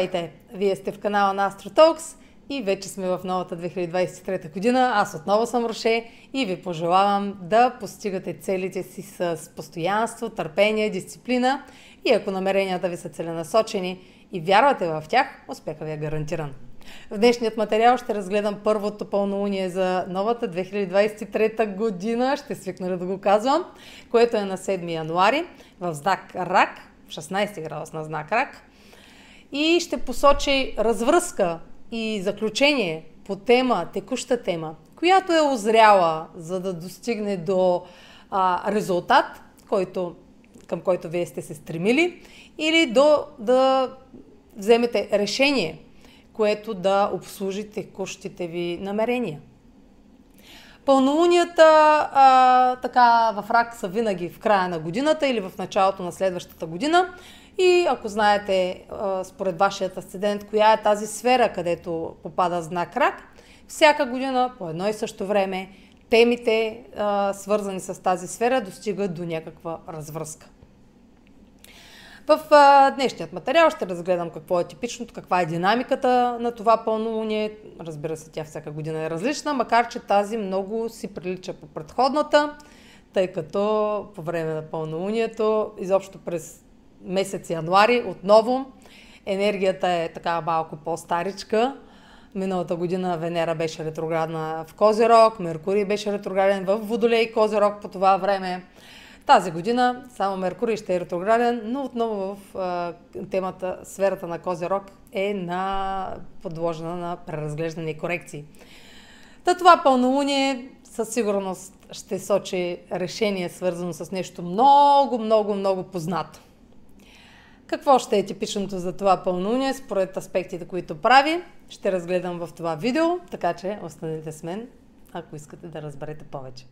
Здравейте! Вие сте в канала на AstroTalks и вече сме в новата 2023 година. Аз отново съм Роше и ви пожелавам да постигате целите си с постоянство, търпение, дисциплина и ако намеренията ви са целенасочени и вярвате в тях, успеха ви е гарантиран. В днешният материал ще разгледам първото пълнолуние за новата 2023 година, ще свикна да го казвам, което е на 7 януари в знак Рак, 16 градус на знак Рак. И ще посочи развръзка и заключение по тема, текуща тема, която е озряла, за да достигне до а, резултат, който, към който вие сте се стремили, или до да вземете решение – което да обслужи текущите ви намерения. Пълнолунията а, така в рак са винаги в края на годината или в началото на следващата година. И ако знаете според вашият асцендент коя е тази сфера, където попада знак рак, всяка година по едно и също време темите, свързани с тази сфера, достигат до някаква развръзка. В днешният материал ще разгледам какво е типичното, каква е динамиката на това пълнолуние. Разбира се, тя всяка година е различна, макар че тази много си прилича по предходната, тъй като по време на пълнолунието, изобщо през месец януари, отново енергията е така малко по-старичка. Миналата година Венера беше ретроградна в Козерог, Меркурий беше ретрограден в Водолей Козерог по това време. Тази година само Меркурий ще е ретрограден, но отново в а, темата, сферата на Козерог е на, подложена на преразглеждане и корекции. Та това пълнолуние със сигурност ще сочи решение, свързано с нещо много, много, много познато. Какво ще е типичното за това пълнолуние, според аспектите, които прави, ще разгледам в това видео, така че останете с мен, ако искате да разберете повече.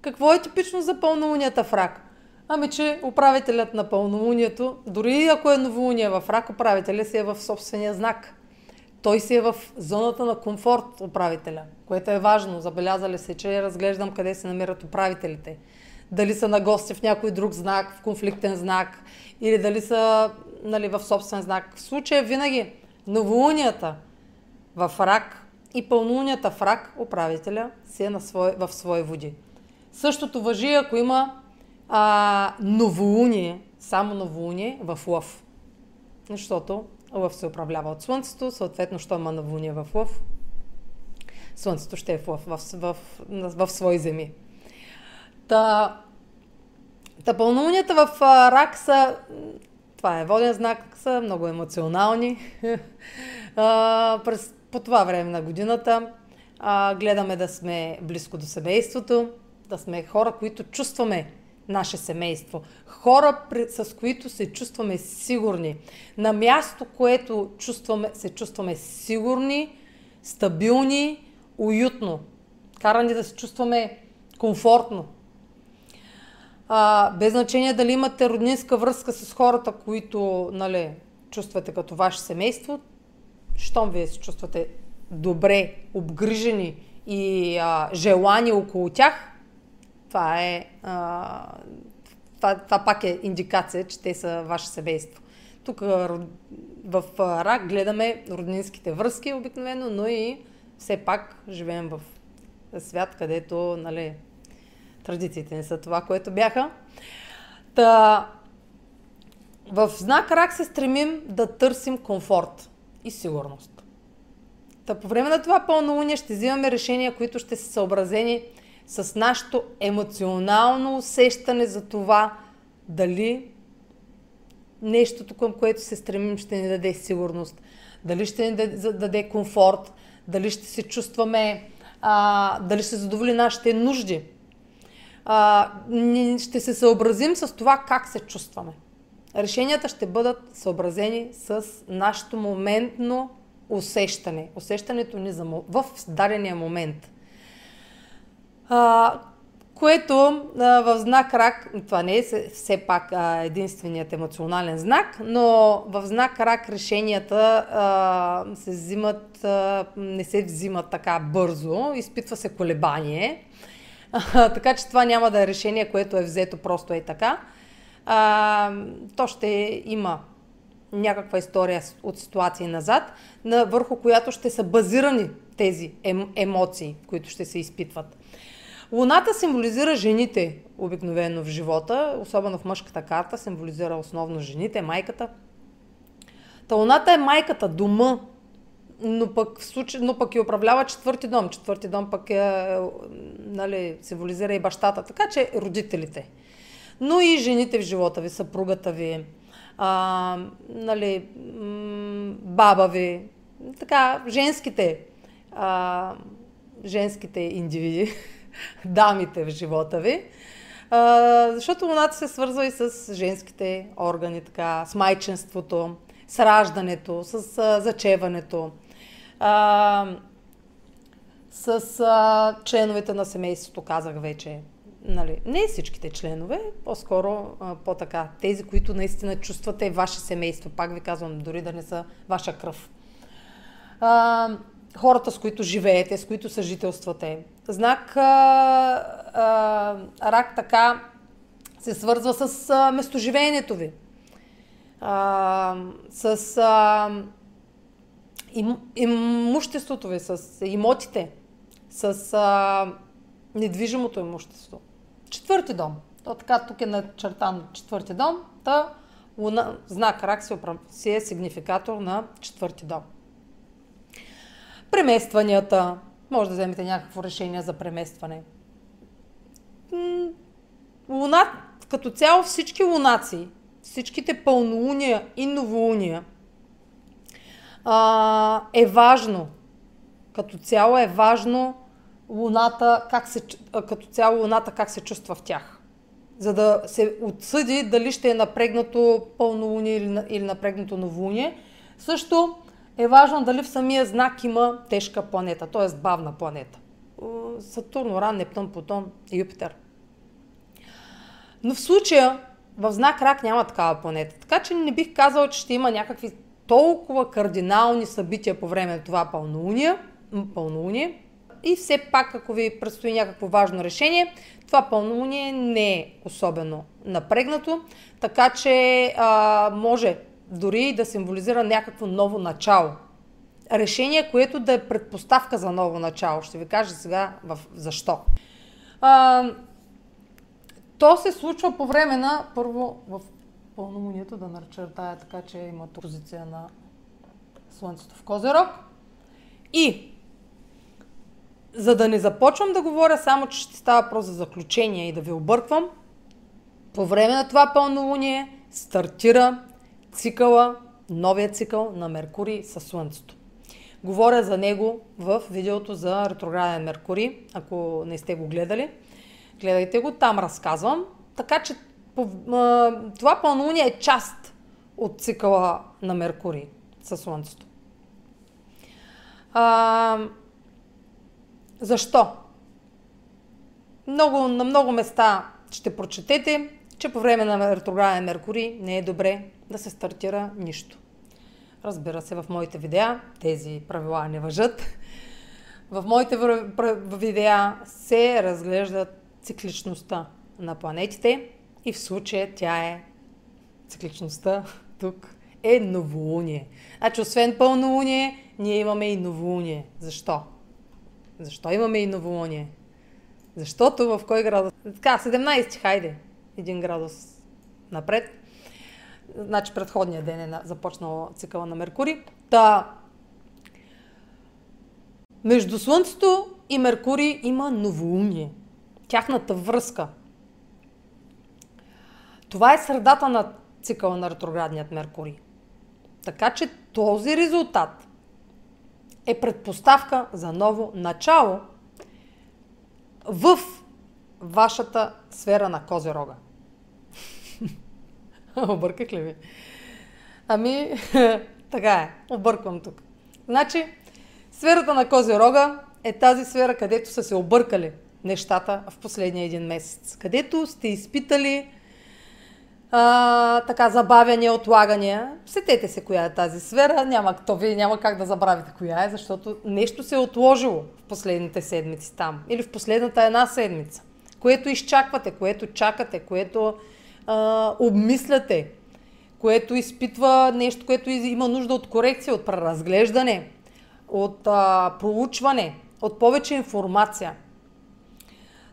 Какво е типично за пълнолунията в рак? Ами, че управителят на пълнолунието, дори ако е новолуние в рак, управителя си е в собствения знак. Той си е в зоната на комфорт, управителя, което е важно. Забелязали се, че разглеждам къде се намират управителите. Дали са на гости в някой друг знак, в конфликтен знак, или дали са нали, в собствен знак. В случая винаги новолунията в рак и пълнолунията в рак, управителя си е на свой, в свои води. Същото въжи, ако има а, новолуние, само новолуние в лъв. Защото лъв се управлява от Слънцето, съответно, що има новолуние в лъв, Слънцето ще е в лъв, в, в, в, в свои земи. Та, та пълнолунията в рак са, това е воден знак, са много емоционални. а, през, по това време на годината а, гледаме да сме близко до семейството, да сме хора, които чувстваме наше семейство. Хора, с които се чувстваме сигурни. На място, което чувстваме, се чувстваме сигурни, стабилни, уютно. Карани да се чувстваме комфортно. А, без значение дали имате роднинска връзка с хората, които нали, чувствате като ваше семейство, щом вие се чувствате добре, обгрижени и а, желани около тях, това е. Това, това пак е индикация, че те са ваше семейство. Тук в рак гледаме роднинските връзки обикновено, но и все пак живеем в свят, където нали, традициите не са това, което бяха. Та, в знак рак се стремим да търсим комфорт и сигурност. Та по време на това пълнолуние ще взимаме решения, които ще са съобразени с нашето емоционално усещане за това дали нещото, към което се стремим, ще ни даде сигурност, дали ще ни даде комфорт, дали ще се чувстваме, а, дали ще задоволи нашите нужди. А, ще се съобразим с това как се чувстваме. Решенията ще бъдат съобразени с нашето моментно усещане. Усещането ни за, в дадения момент – а, което а, в знак рак, това не е все пак а, единственият емоционален знак, но в знак рак решенията а, се взимат, а, не се взимат така бързо, изпитва се колебание. А, така че това няма да е решение, което е взето просто е така. А, то ще има някаква история от ситуации назад, на върху която ще са базирани тези ем, емоции, които ще се изпитват. Луната символизира жените обикновено в живота, особено в мъжката карта, символизира основно жените, майката. Та луната е майката, дома, но пък, в случай, но пък и управлява четвърти дом. Четвърти дом пък е, нали, символизира и бащата, така че родителите. Но и жените в живота ви, съпругата ви, а, нали, баба ви, така, женските, а, женските индивиди, дамите в живота ви. А, защото луната се свързва и с женските органи, така, с майчинството, с раждането, с а, зачеването, а, с а, членовете на семейството, казах вече. Нали, не всичките членове, по-скоро а, по-така. Тези, които наистина чувствате ваше семейство. Пак ви казвам, дори да не са ваша кръв. А, хората, с които живеете, с които съжителствате. Знак а, а, рак така се свързва с а, местоживеенето ви. А, с а, им, имуществото ви, с имотите, с а, недвижимото имущество. Четвърти дом. То така тук е начертан четвърти дом. Та луна, знак рак си е сигнификатор на четвърти дом. Преместванията. Може да вземете някакво решение за преместване. Луна, като цяло всички лунаци, всичките пълнолуния и новолуния а, е важно. Като цяло е важно луната, как се, като цяло луната как се чувства в тях. За да се отсъди дали ще е напрегнато пълнолуние или, или напрегнато новолуние. Също е важно дали в самия знак има тежка планета, т.е. бавна планета. Сатурн, Оран, Нептун, Плутон и Юпитер. Но в случая в знак Рак няма такава планета. Така че не бих казала, че ще има някакви толкова кардинални събития по време на това пълнолуние. пълнолуние. И все пак, ако ви предстои някакво важно решение, това пълнолуние не е особено напрегнато, така че а, може дори да символизира някакво ново начало. Решение, което да е предпоставка за ново начало. Ще ви кажа сега в защо. А, то се случва по време на, първо в пълномунието, да начертая така, че има позиция на Слънцето в Козерог. И за да не започвам да говоря само, че ще става просто за заключение и да ви обърквам, по време на това пълнолуние стартира цикъла, новия цикъл на Меркурий със Слънцето. Говоря за него в видеото за ретрограден Меркурий, ако не сте го гледали. Гледайте го, там разказвам. Така че това пълнолуние е част от цикъла на Меркурий със Слънцето. А, защо? Много, на много места ще прочетете, че по време на ретрограден Меркурий не е добре да се стартира нищо. Разбира се, в моите видеа тези правила не въжат. В моите видеа се разглежда цикличността на планетите и в случая тя е цикличността тук е новолуние. Значи, освен пълнолуние, ние имаме и новолуние. Защо? Защо имаме и новолуние? Защото в кой градус? Така, 17, хайде. Един градус напред. Значи предходния ден е започнал цикъла на Меркурий. Та, между Слънцето и Меркурий има новолуние. Тяхната връзка. Това е средата на цикъла на ретроградният Меркурий. Така че този резултат е предпоставка за ново начало в вашата сфера на Козерога. Обърках ли ви? Ами, така е. Обърквам тук. Значи, сферата на Козерога е тази сфера, където са се объркали нещата в последния един месец, където сте изпитали а, така забавяния, отлагания. Сетете се коя е тази сфера, няма, то вие няма как да забравите коя е, защото нещо се е отложило в последните седмици там или в последната една седмица, което изчаквате, което чакате, което а, обмисляте, което изпитва нещо, което има нужда от корекция, от преразглеждане, от а, проучване, от повече информация.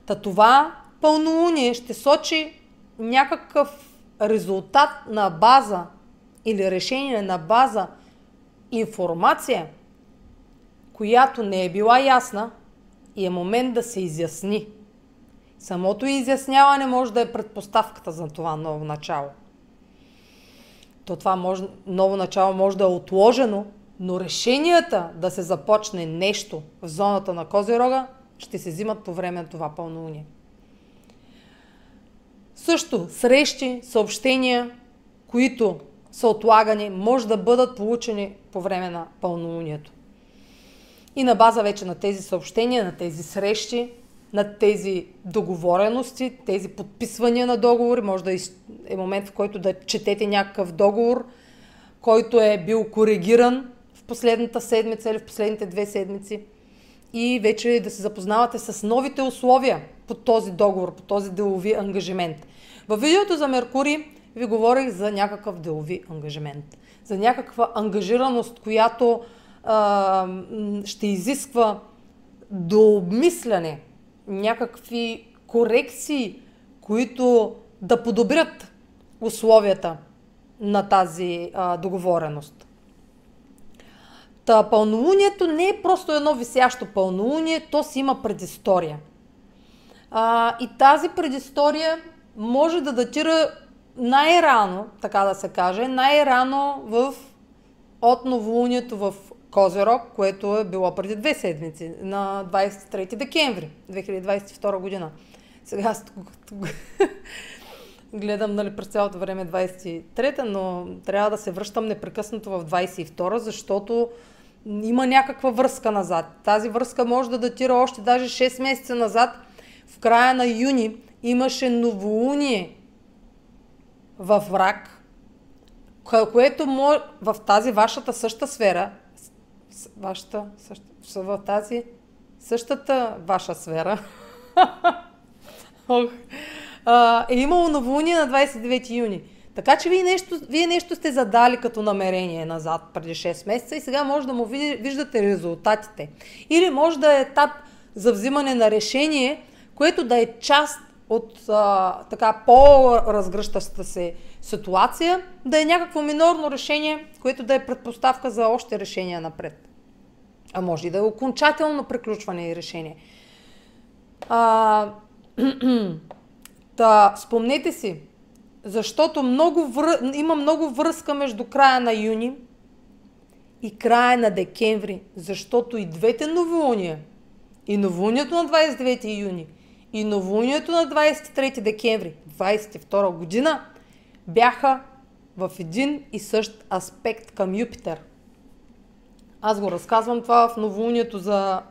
Та това пълнолуние ще сочи някакъв резултат на база или решение на база информация, която не е била ясна и е момент да се изясни. Самото изясняване може да е предпоставката за това ново начало. То това може, ново начало може да е отложено, но решенията да се започне нещо в зоната на Козирога ще се взимат по време на това пълнолуние. Също срещи, съобщения, които са отлагани, може да бъдат получени по време на пълнолунието. И на база вече на тези съобщения, на тези срещи, на тези договорености, тези подписвания на договори, може да е момент в който да четете някакъв договор, който е бил коригиран в последната седмица или в последните две седмици. И вече да се запознавате с новите условия по този договор, по този делови ангажимент. В видеото за Меркурий ви говорих за някакъв делови ангажимент, за някаква ангажираност, която а, ще изисква до обмисляне, някакви корекции, които да подобрят условията на тази а, договореност. Та пълнолунието не е просто едно висящо пълнолуние, то си има предистория. А, и тази предистория може да датира най-рано, така да се каже, най-рано в, от новолунието в Козерог, което е било преди две седмици, на 23 декември 2022 година. Сега аз гледам нали, през цялото време 23-та, но трябва да се връщам непрекъснато в 22-та, защото има някаква връзка назад. Тази връзка може да датира още даже 6 месеца назад, в края на юни, имаше новолуние в враг, което в тази вашата същата сфера, вашата, в тази същата ваша сфера, е имало новолуние на 29 юни. Така че вие нещо, вие нещо сте задали като намерение назад преди 6 месеца и сега може да му виждате резултатите. Или може да е етап за взимане на решение, което да е част от а, така по-разгръщаща се ситуация, да е някакво минорно решение, което да е предпоставка за още решения напред. А може и да е окончателно приключване и решение. А, та, спомнете си, защото много вър... има много връзка между края на юни и края на декември, защото и двете новолуния, и новолунието на 29 юни – и новолунието на 23 декември 22 година бяха в един и същ аспект към Юпитер. Аз го разказвам това в новолунието за,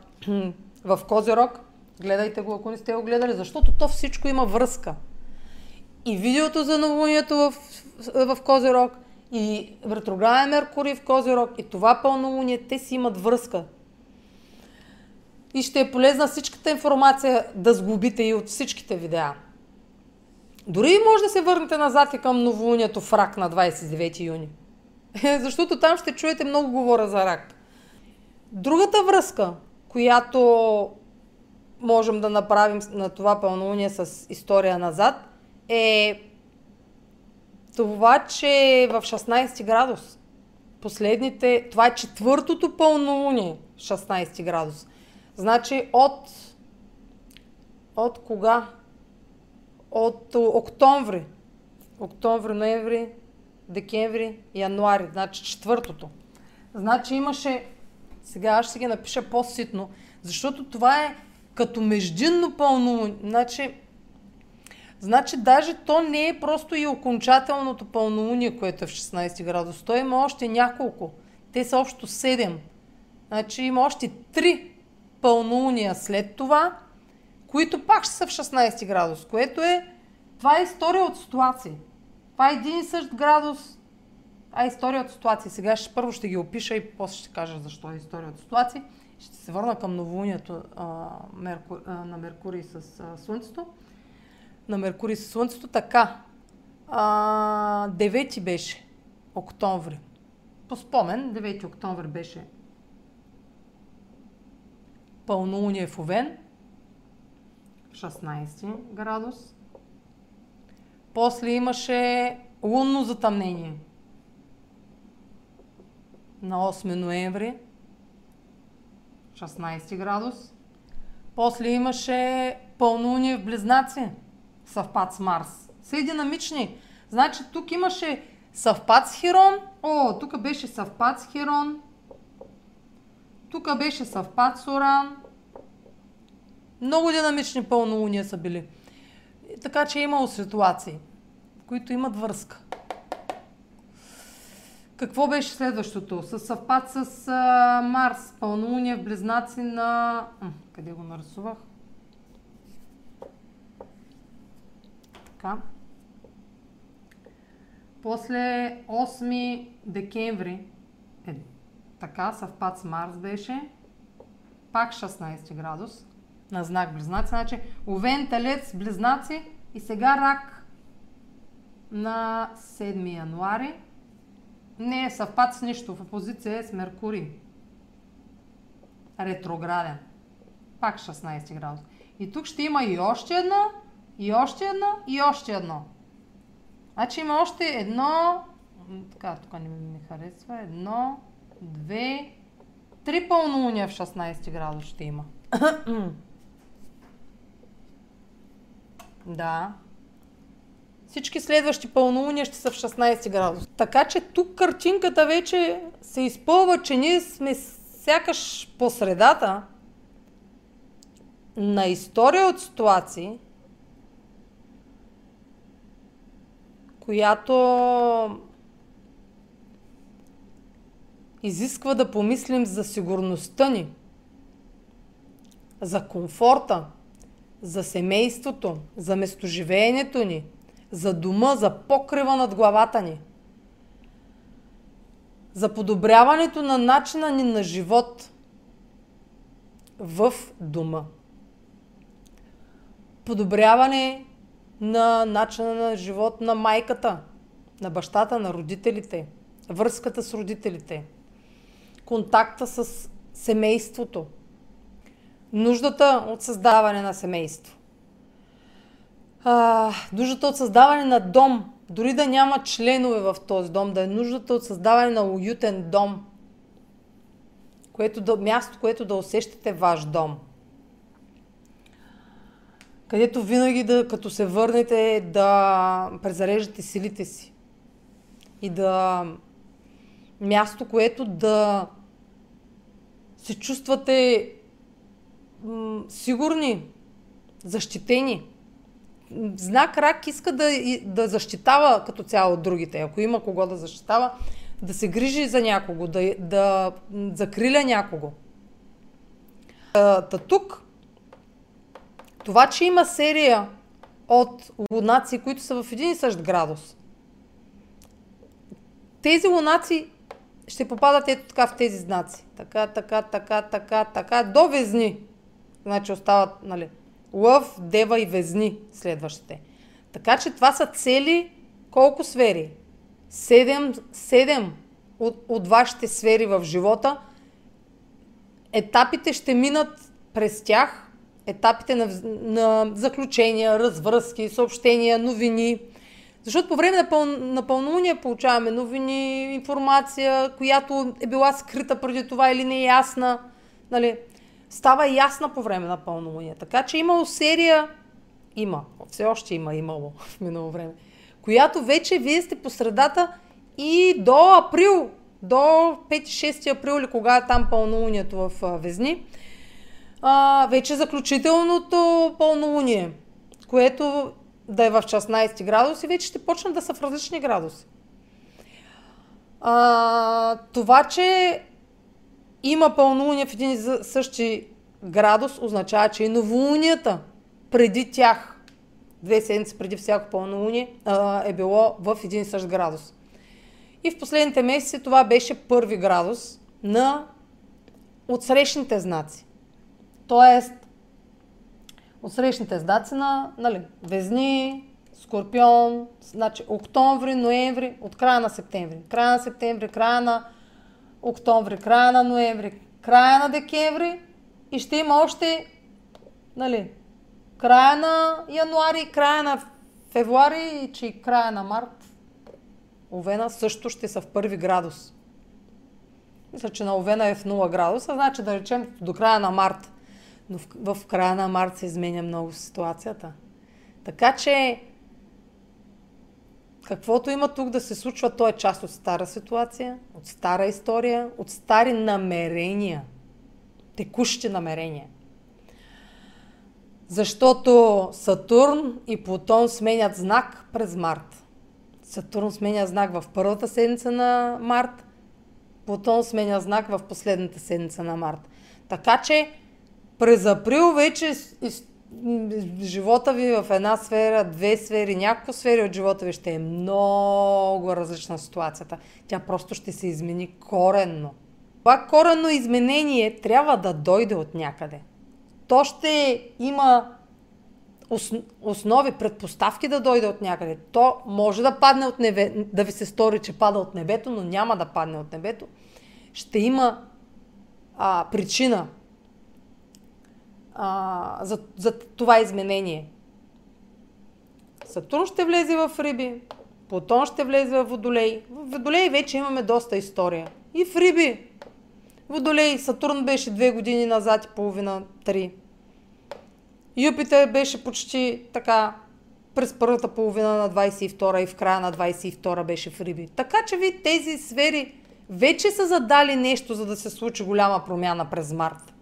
в Козерог. Гледайте го, ако не сте го гледали, защото то всичко има връзка. И видеото за новолунието в, в Козерог, и ретрограден Меркурий в Козерог, и това пълнолуние, те си имат връзка и ще е полезна всичката информация да сглобите и от всичките видеа. Дори може да се върнете назад и към новолунието в рак на 29 юни. Защото там ще чуете много говоря за рак. Другата връзка, която можем да направим на това пълнолуние с история назад, е това, че в 16 градус, последните, това е четвъртото пълнолуние, 16 градус. Значи от, от кога? От октомври. Октомври, ноември, декември, януари. Значи четвъртото. Значи имаше... Сега аз ще ги напиша по-ситно, защото това е като междинно пълнолуние. Значи, значи даже то не е просто и окончателното пълнолуние, което е в 16 градус. То има още няколко. Те са общо 7. Значи има още 3 пълнолуния след това, които пак ще са в 16 градус, което е... Това е история от ситуации. Това е един и същ градус, а история от ситуации. Сега ще, първо ще ги опиша и после ще кажа защо е история от ситуации. Ще се върна към новолунието Мерку, на Меркурий с а, Слънцето. На Меркурий с Слънцето. Така. А, 9 беше октомври. По спомен, 9 октомври беше пълнолуние в Овен. 16 градус. После имаше лунно затъмнение на 8 ноември 16 градус. После имаше пълнолуние в Близнаци, съвпад с Марс. Са динамични. Значи тук имаше съвпад с Хирон. О, тук беше съвпад с Хирон. Тук беше съвпад с Оран. Много динамични пълнолуния са били. Така че е имало ситуации, които имат връзка. Какво беше следващото? С съвпад с а, Марс, пълнолуние в близнаци на... М, къде го нарисувах? Така. После 8 декември, е, така, съвпад с Марс беше, пак 16 градус, на знак Близнаци, значи Овен, Телец, Близнаци и сега Рак на 7 януари. Не е съвпад с нищо, в опозиция е с Меркурий. Ретрограден. Пак 16 градус. И тук ще има и още едно, и още едно, и още едно. Значи има още едно, така, тук не ми харесва, едно, две, три пълнолуния в 16 градус ще има. да. Всички следващи пълнолуния ще са в 16 градус. Така че тук картинката вече се изпълва, че ние сме сякаш по средата на история от ситуации, която изисква да помислим за сигурността ни, за комфорта, за семейството, за местоживеенето ни, за дома, за покрива над главата ни, за подобряването на начина ни на живот в дома. Подобряване на начина на живот на майката, на бащата, на родителите, връзката с родителите, контакта с семейството, нуждата от създаване на семейство, а, нуждата от създаване на дом, дори да няма членове в този дом, да е нуждата от създаване на уютен дом, което да, място, което да усещате ваш дом – където винаги, да, като се върнете, да презареждате силите си. И да... Място, което да се чувствате сигурни, защитени. Знак рак иска да, да защитава като цяло другите. Ако има кого да защитава, да се грижи за някого, да, да закриля някого. Та, тук това, че има серия от лунаци, които са в един и същ градус, тези лунаци ще попадат ето така в тези знаци. Така, така, така, така, така, до везни. Значи остават, нали, лъв, дева и везни следващите. Така че това са цели колко сфери? Седем, седем от, от вашите сфери в живота. Етапите ще минат през тях етапите на, на заключения, развръзки, съобщения, новини. Защото по време на, пъл, на пълнолуние получаваме новини, информация, която е била скрита преди това или не е. Нали? Става ясна по време на пълнолуние. Така че имало серия, има, все още има, имало в минало време, която вече вие сте по средата и до април, до 5-6 април или кога е там пълнолунието в Везни, а, вече заключителното пълнолуние, което да е в 16 градуси, вече ще почнат да са в различни градуси. А, това, че има пълнолуние в един и същи градус, означава, че и новолунията преди тях, две седмици преди всяко пълнолуние, е било в един и същ градус. И в последните месеци това беше първи градус на отсрещните знаци. Тоест, отсрещните знаци на нали, Везни, Скорпион, значи октомври, ноември, от края на септември. Края на септември, края на октомври, края на ноември, края на декември и ще има още нали, края на януари, края на февруари и че и края на март. Овена също ще са в първи градус. Мисля, че на Овена е в 0 градуса, значи да речем до края на март. Но в, в края на март се изменя много ситуацията. Така че каквото има тук да се случва, то е част от стара ситуация, от стара история, от стари намерения, текущи намерения. Защото Сатурн и Плутон сменят знак през март. Сатурн сменя знак в първата седмица на март, Плутон сменя знак в последната седмица на март. Така че през април вече живота ви в една сфера, две сфери, няколко сфери от живота ви ще е много различна ситуацията. Тя просто ще се измени коренно. Това коренно изменение трябва да дойде от някъде. То ще има основи, предпоставки да дойде от някъде. То може да падне от небе, да ви се стори, че пада от небето, но няма да падне от небето. Ще има а, причина а, за, за това изменение. Сатурн ще влезе в Риби, Плутон ще влезе в Водолей. В Водолей вече имаме доста история. И в Риби. Водолей, Сатурн беше две години назад и половина, три. Юпитер беше почти така през първата половина на 22 и в края на 22 беше в Риби. Така че ви тези сфери вече са задали нещо, за да се случи голяма промяна през март.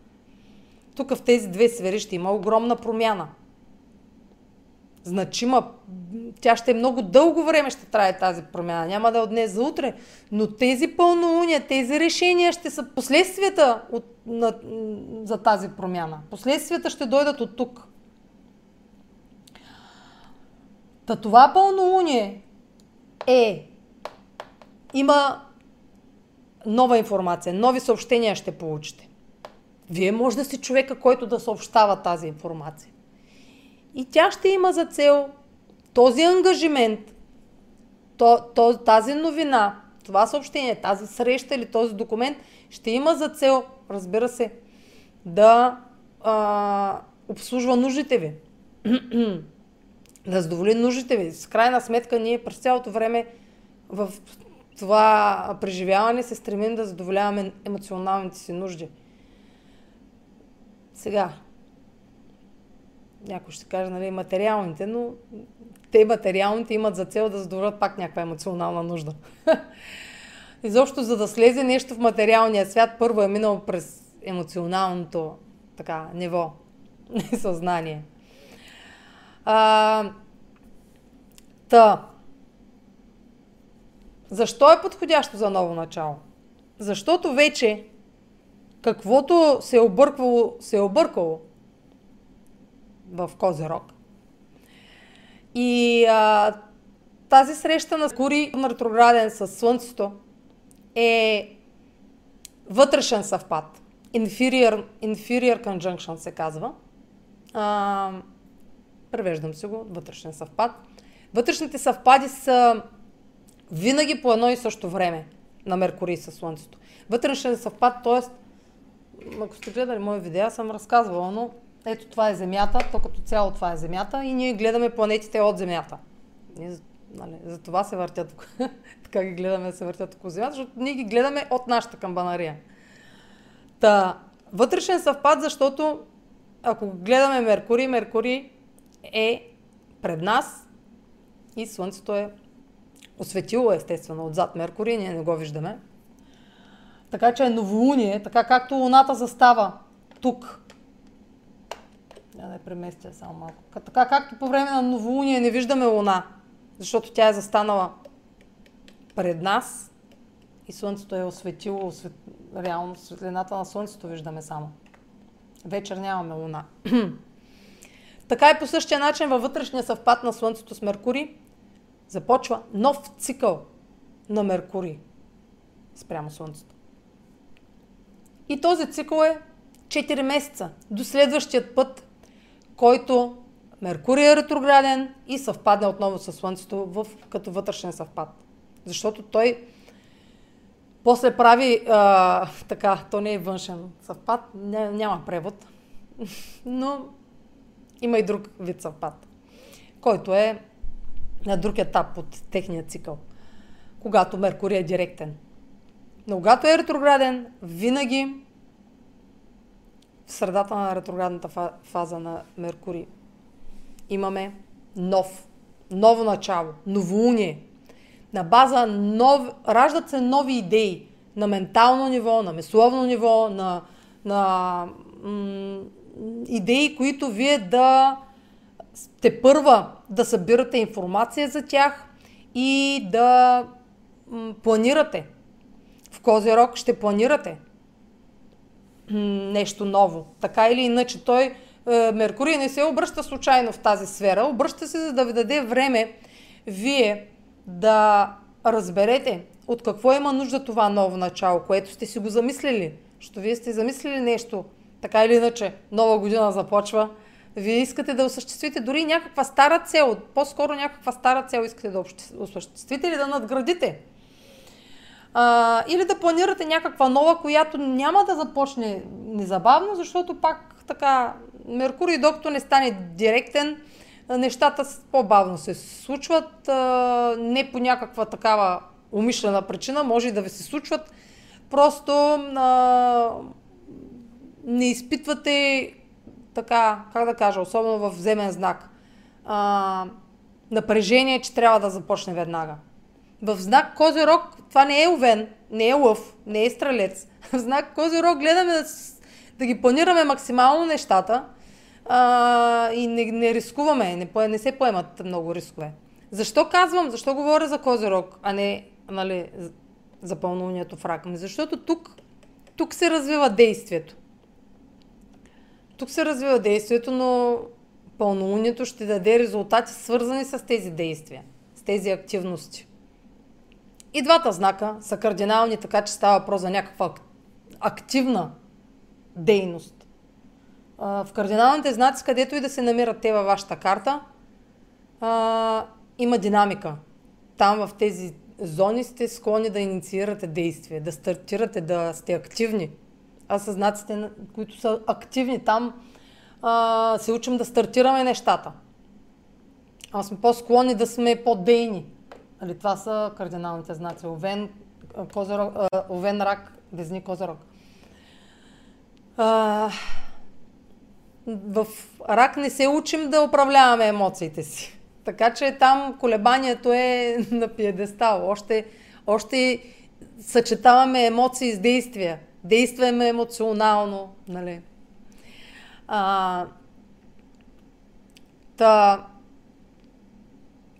Тук в тези две сфери ще има огромна промяна. Значима. Тя ще е много дълго време ще трае тази промяна. Няма да е от днес за утре. Но тези пълнолуния, тези решения ще са последствията от, на, за тази промяна. Последствията ще дойдат от тук. Та това пълнолуние е има нова информация, нови съобщения ще получите. Вие може да си човека, който да съобщава тази информация. И тя ще има за цел този ангажимент, то, то, тази новина, това съобщение, тази среща или този документ ще има за цел, разбира се, да а, обслужва нуждите ви. да задоволи нуждите ви. С крайна сметка ние през цялото време в това преживяване се стремим да задоволяваме емоционалните си нужди. Сега, някой ще каже, нали, материалните, но те материалните имат за цел да задоволят пак някаква емоционална нужда. Изобщо, за да слезе нещо в материалния свят, първо е минало през емоционалното така, ниво съзнание. А, та, защо е подходящо за ново начало? Защото вече каквото се е обърквало, се е объркало в Козерог. И а, тази среща на Кури на ретрограден с Слънцето е вътрешен съвпад. Inferior, inferior conjunction се казва. А, превеждам си го, вътрешен съвпад. Вътрешните съвпади са винаги по едно и също време на Меркурий със Слънцето. Вътрешен съвпад, т.е. ако сте гледали мои видеа, съм разказвала, но ето това е Земята, то като цяло това е Земята и ние гледаме планетите от Земята. Ние, нали, за това се въртят, така ги гледаме се въртят около Земята, защото ние ги гледаме от нашата камбанария. Та, вътрешен съвпад, защото ако гледаме Меркурий, Меркурий е пред нас и Слънцето е осветило естествено отзад Меркурий, ние не го виждаме. Така че е новолуние, така както Луната застава тук. Я да я преместя само малко. Така както по време на новолуние не виждаме Луна, защото тя е застанала пред нас и Слънцето е осветило, освет... реално светлината на Слънцето виждаме само. Вечер нямаме Луна. Така и по същия начин във вътрешния съвпад на Слънцето с Меркурий започва нов цикъл на Меркурий спрямо Слънцето. И този цикъл е 4 месеца до следващият път, който Меркурий е ретрограден и съвпадне отново с Слънцето в, като вътрешен съвпад. Защото той после прави а, така, то не е външен съвпад, ня, няма превод, но има и друг вид съвпад, който е на друг етап от техния цикъл, когато Меркурий е директен. Но когато е ретрограден, винаги в средата на ретроградната фаза на Меркурий имаме нов, ново начало, новоуние. На база нов, раждат се нови идеи на ментално ниво, на мисловно ниво, на, на м- идеи, които вие да сте първа да събирате информация за тях и да м- планирате. Козирог ще планирате? Нещо ново. Така или иначе той, е, Меркурий не се обръща случайно в тази сфера, обръща се за да ви даде време вие да разберете от какво има нужда това ново начало, което сте си го замислили. Защото вие сте замислили нещо, така или иначе, нова година започва, вие искате да осъществите дори някаква стара цел, по-скоро някаква стара цел искате да осъществите или да надградите а, или да планирате някаква нова, която няма да започне незабавно, защото пак така Меркурий, докато не стане директен, нещата по-бавно се случват, а, не по някаква такава умишлена причина, може и да ви се случват, просто а, не изпитвате така, как да кажа, особено в земен знак, а, напрежение, че трябва да започне веднага. В знак Козирог това не е овен, не е лъв, не е стрелец. В знак Козирог гледаме да, да ги планираме максимално нещата а, и не, не рискуваме, не, не се поемат много рискове. Защо казвам, защо говоря за Козирог, а не нали, за пълнолунието в рак? Ами защото тук, тук се развива действието. Тук се развива действието, но пълнолунието ще даде резултати свързани с тези действия, с тези активности. И двата знака са кардинални, така че става въпрос за някаква активна дейност. В кардиналните знаци, където и да се намират те във вашата карта, има динамика. Там в тези зони сте склонни да инициирате действие, да стартирате, да сте активни. А с знаците, които са активни, там се учим да стартираме нещата. А сме по-склонни да сме по-дейни. Нали, това са кардиналните знаци. Овен, козерог, овен рак, везни козерог. А, в рак не се учим да управляваме емоциите си. Така че там колебанието е на пиедестал. Още, още съчетаваме емоции с действия. Действаме емоционално. Нали? А, та,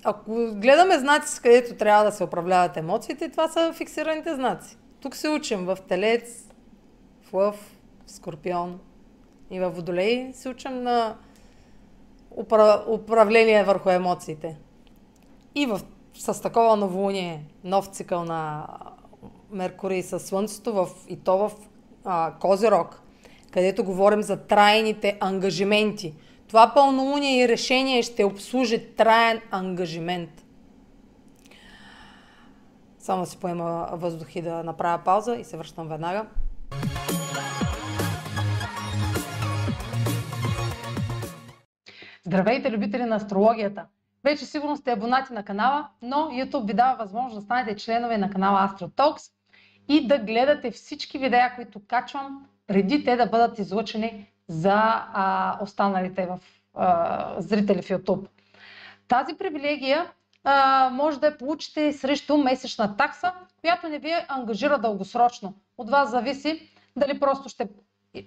ако гледаме знаци, където трябва да се управляват емоциите, това са фиксираните знаци. Тук се учим в Телец, в Лъв, в Скорпион и в Водолей се учим на управление върху емоциите. И в, с такова новолуние, нов цикъл на Меркурий със Слънцето в, и то в а, Козирог, където говорим за трайните ангажименти – това пълнолуние и решение ще обслужи траен ангажимент. Само си поема въздух и да направя пауза и се връщам веднага. Здравейте, любители на астрологията! Вече сигурно сте абонати на канала, но YouTube ви дава възможност да станете членове на канала AstroTalks и да гледате всички видеа, които качвам, преди те да бъдат излъчени за а, останалите в, а, зрители в YouTube. Тази привилегия а, може да я получите срещу месечна такса, която не ви ангажира дългосрочно. От вас зависи дали просто ще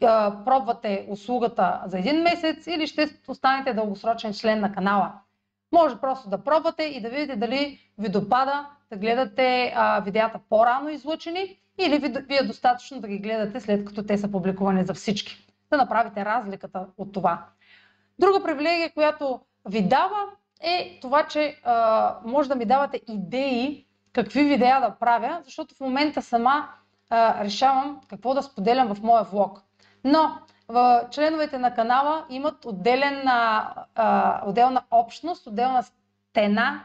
а, пробвате услугата за един месец или ще останете дългосрочен член на канала. Може просто да пробвате и да видите дали ви допада да гледате а, видеята по-рано излъчени или ви, ви е достатъчно да ги гледате след като те са публикувани за всички да направите разликата от това. Друга привилегия, която ви дава е това, че а, може да ми давате идеи какви видеа да правя, защото в момента сама а, решавам какво да споделям в моя влог. Но в членовете на канала имат отделен, а, отделна общност, отделна стена,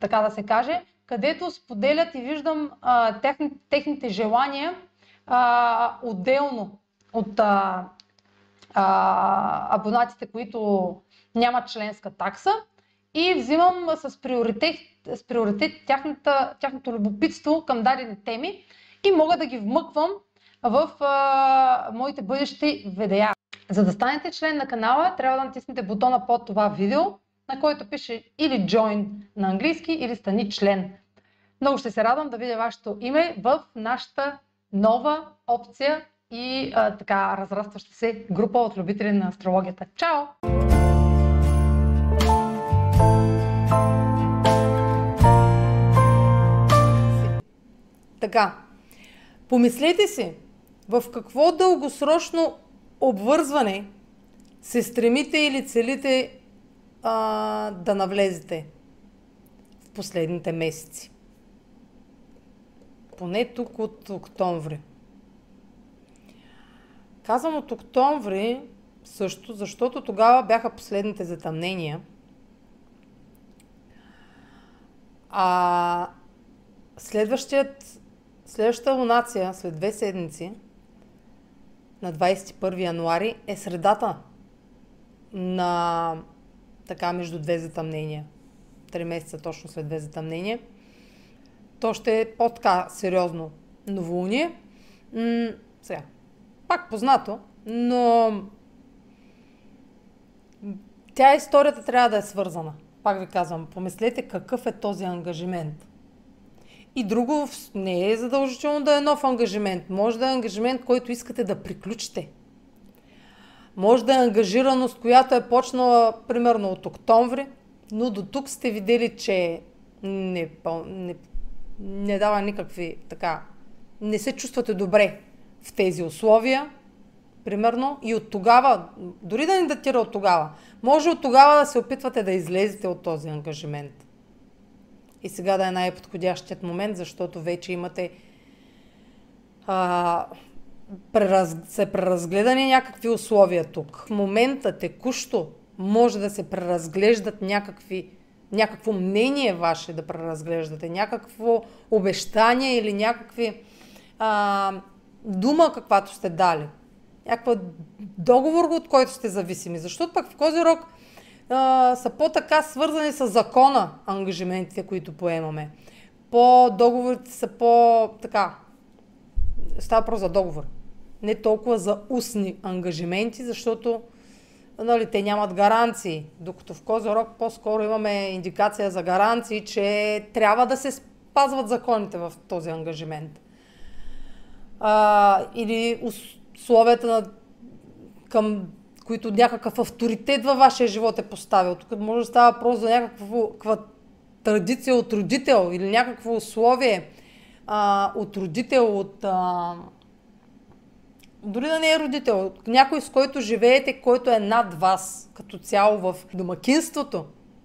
така да се каже, където споделят и виждам а, техни, техните желания а, отделно от а, а, абонатите, които нямат членска такса и взимам с приоритет, с приоритет тяхната, тяхното любопитство към дадени теми и мога да ги вмъквам в а, моите бъдещи видеа. За да станете член на канала, трябва да натиснете бутона под това видео, на който пише или Join на английски, или Стани член. Много ще се радвам да видя вашето име в нашата нова опция и а, така разрастваща се група от любители на астрологията. Чао! Така, помислете си, в какво дългосрочно обвързване се стремите или целите а, да навлезете в последните месеци. Поне тук от октомври. Казвам от октомври също, защото тогава бяха последните затъмнения. А следващият, следващата лунация, след две седмици, на 21 януари, е средата на така между две затъмнения. Три месеца точно след две затъмнения. То ще е по-така сериозно новолуние. М- сега, пак познато, но тя историята трябва да е свързана. Пак ви казвам, помислете какъв е този ангажимент. И друго не е задължително да е нов ангажимент. Може да е ангажимент, който искате да приключите. Може да е ангажираност, която е почнала примерно от октомври, но до тук сте видели, че не, не, не дава никакви така. Не се чувствате добре в тези условия, примерно, и от тогава, дори да не датира от тогава, може от тогава да се опитвате да излезете от този ангажимент. И сега да е най-подходящият момент, защото вече имате а, прераз, се преразгледани някакви условия тук. В момента, текущо, може да се преразглеждат някакви, някакво мнение ваше да преразглеждате, някакво обещание или някакви а, дума, каквато сте дали. Някаква договор, от който сте зависими. Защото пък в Козирог а, са по-така свързани с закона ангажиментите, които поемаме. По договорите са по-така. Става просто за договор. Не толкова за устни ангажименти, защото нали, те нямат гаранции. Докато в Козирог по-скоро имаме индикация за гаранции, че трябва да се спазват законите в този ангажимент а, или условията на, към които някакъв авторитет във вашия живот е поставил. Тук може да става въпрос за някаква традиция от родител или някакво условие а, от родител, от... А, дори да не е родител, някой с който живеете, който е над вас като цяло в домакинството,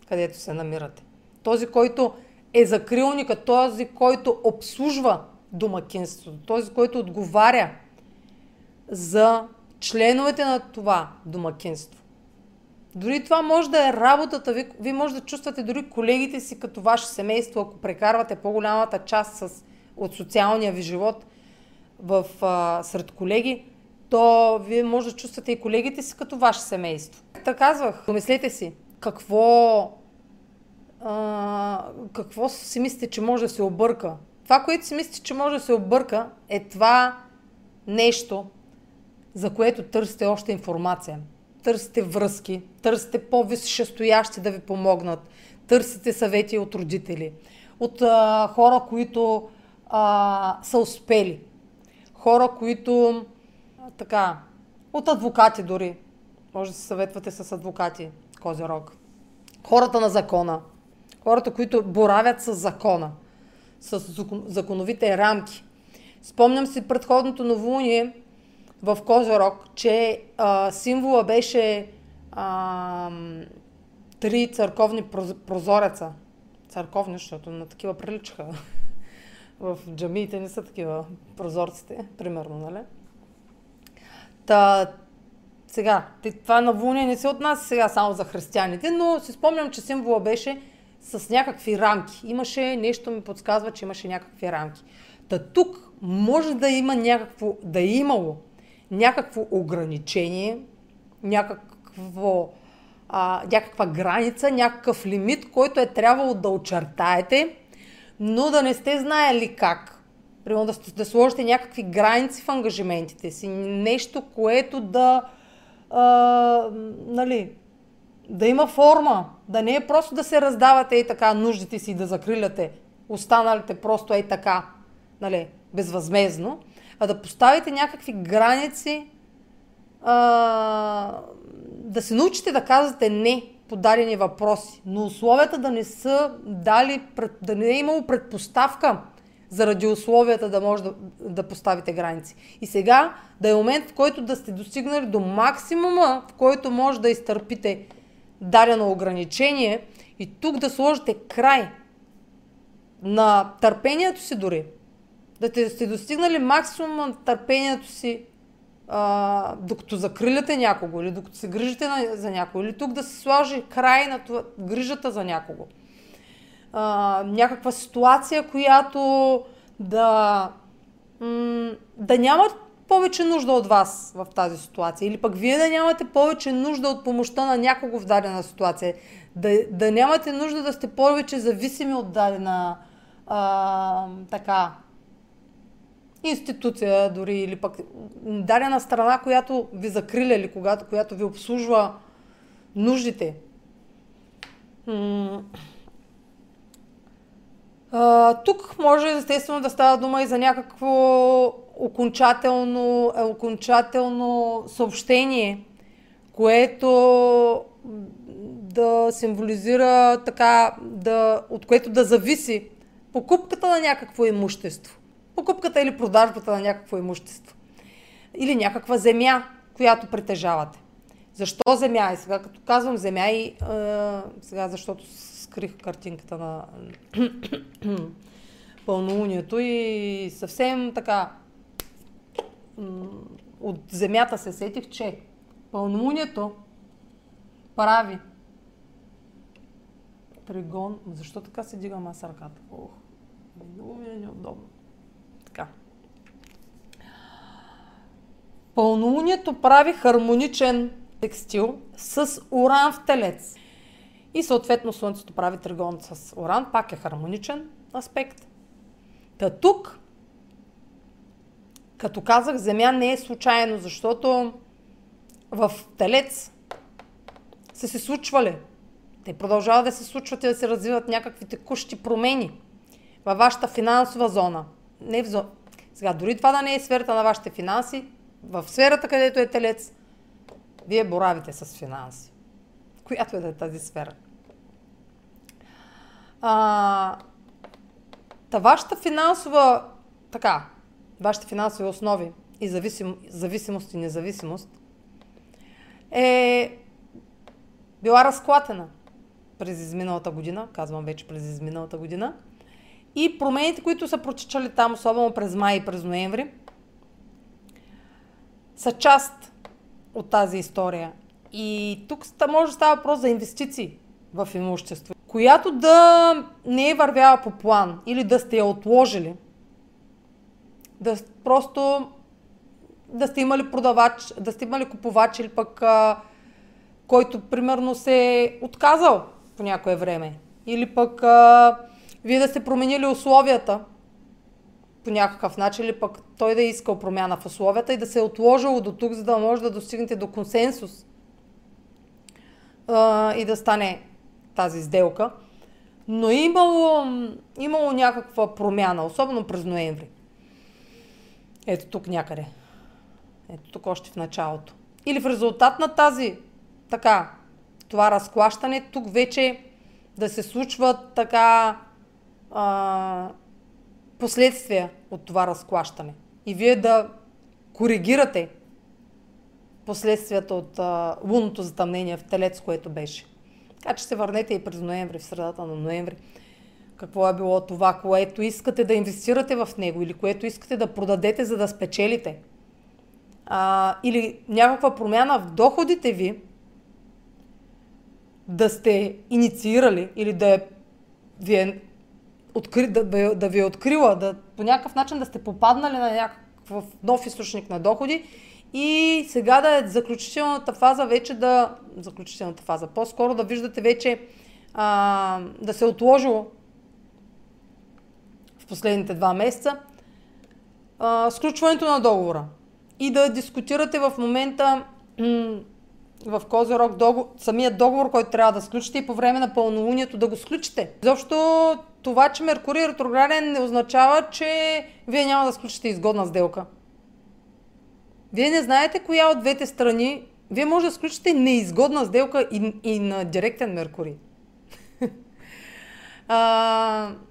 където се намирате. Този, който е закрилника, този, който обслужва домакинството, този, който отговаря за членовете на това домакинство. Дори това може да е работата ви. Вие може да чувствате дори колегите си като ваше семейство, ако прекарвате по-голямата част с, от социалния ви живот в, а, сред колеги, то вие може да чувствате и колегите си като ваше семейство. Така казвах, помислете си, какво, а, какво си мислите, че може да се обърка това, което си мислите, че може да се обърка, е това нещо, за което търсите още информация. Търсите връзки, търсите по-висшестоящи да ви помогнат, търсите съвети от родители, от а, хора, които а, са успели, хора, които а, така, от адвокати дори. Може да се съветвате с адвокати, Козирог. Хората на закона, хората, които боравят с закона с законовите рамки. Спомням си предходното новолуние в Козорог, че а, символа беше а, три църковни прозореца. Църковни, защото на такива приличаха. В джамиите не са такива прозорците, примерно, нали? Та, сега, това наволнение не се отнася сега само за християните, но си спомням, че символа беше с някакви рамки. Имаше, нещо ми подсказва, че имаше някакви рамки. Та тук може да има някакво, да е имало някакво ограничение, някакво, а, някаква граница, някакъв лимит, който е трябвало да очертаете, но да не сте знаели как. Примерно да, да сложите някакви граници в ангажиментите си, нещо, което да, а, нали, да има форма, да не е просто да се раздавате и така нуждите си да закриляте останалите просто е така, нали, безвъзмезно, а да поставите някакви граници, а, да се научите да казвате не по дадени въпроси, но условията да не са дали, да не е имало предпоставка заради условията да може да, да поставите граници. И сега да е момент, в който да сте достигнали до максимума, в който може да изтърпите дадено ограничение и тук да сложите край на търпението си дори. Да те сте достигнали максимум на търпението си, а, докато закриляте някого или докато се грижите на, за някого, или тук да се сложи край на това, грижата за някого. А, някаква ситуация, която да, м- да нямат повече нужда от вас в тази ситуация. Или пък вие да нямате повече нужда от помощта на някого в дадена ситуация. Да, да нямате нужда да сте повече зависими от дадена а, така институция дори или пък дадена страна, която ви закриля или когато, която ви обслужва нуждите. А, тук може естествено да става дума и за някакво окончателно, е, окончателно съобщение, което да символизира така, да, от което да зависи покупката на някакво имущество. Покупката или продажбата на някакво имущество. Или някаква земя, която притежавате. Защо земя? И сега като казвам земя и е, сега защото скрих картинката на пълнолунието и съвсем така от земята се сетих, че пълнолунието прави тригон. Защо така се дигам аз ръката? Ох, много ми е неудобно. Така. Пълнолунието прави хармоничен текстил с уран в телец. И съответно Слънцето прави тригон с уран, пак е хармоничен аспект. Та тук като казах, земя не е случайно, защото в Телец са се случвали. Те продължават да се случват и да се развиват някакви текущи промени във вашата финансова зона. Не в зона. Сега, дори това да не е сферата на вашите финанси, в сферата, където е Телец, вие боравите с финанси. Която е да е тази сфера. А, та вашата финансова така, вашите финансови основи и зависим, зависимост и независимост, е била разклатена през изминалата година, казвам вече през изминалата година, и промените, които са протичали там, особено през май и през ноември, са част от тази история. И тук може да става въпрос за инвестиции в имущество, която да не е вървяла по план или да сте я отложили – да просто да сте имали продавач, да сте имали купувач или пък а, който примерно се е отказал по някое време. Или пък а, вие да сте променили условията по някакъв начин, или пък той да е искал промяна в условията и да се е отложило до тук, за да може да достигнете до консенсус а, и да стане тази сделка. Но имало, имало някаква промяна, особено през ноември. Ето тук някъде. Ето тук още в началото. Или в резултат на тази, така, това разклащане, тук вече да се случват така а, последствия от това разклащане. И вие да коригирате последствията от а, лунното затъмнение в Телец, което беше. Така че се върнете и през ноември, в средата на ноември. Какво е било това, което искате да инвестирате в него или което искате да продадете, за да спечелите. А, или някаква промяна в доходите ви, да сте инициирали или да, е, ви е откри, да, да ви е открила, да, по някакъв начин да сте попаднали на някакъв нов източник на доходи и сега да е заключителната фаза вече да... Заключителната фаза. По-скоро да виждате вече а, да се е отложило последните два месеца а, сключването на договора. И да дискутирате в момента в Козирог договор, самият договор, който трябва да сключите и по време на пълнолунието да го сключите. Защо това, че Меркурий е ретрограден не означава, че вие няма да сключите изгодна сделка. Вие не знаете коя от двете страни. Вие може да сключите неизгодна сделка и, и на директен Меркурий.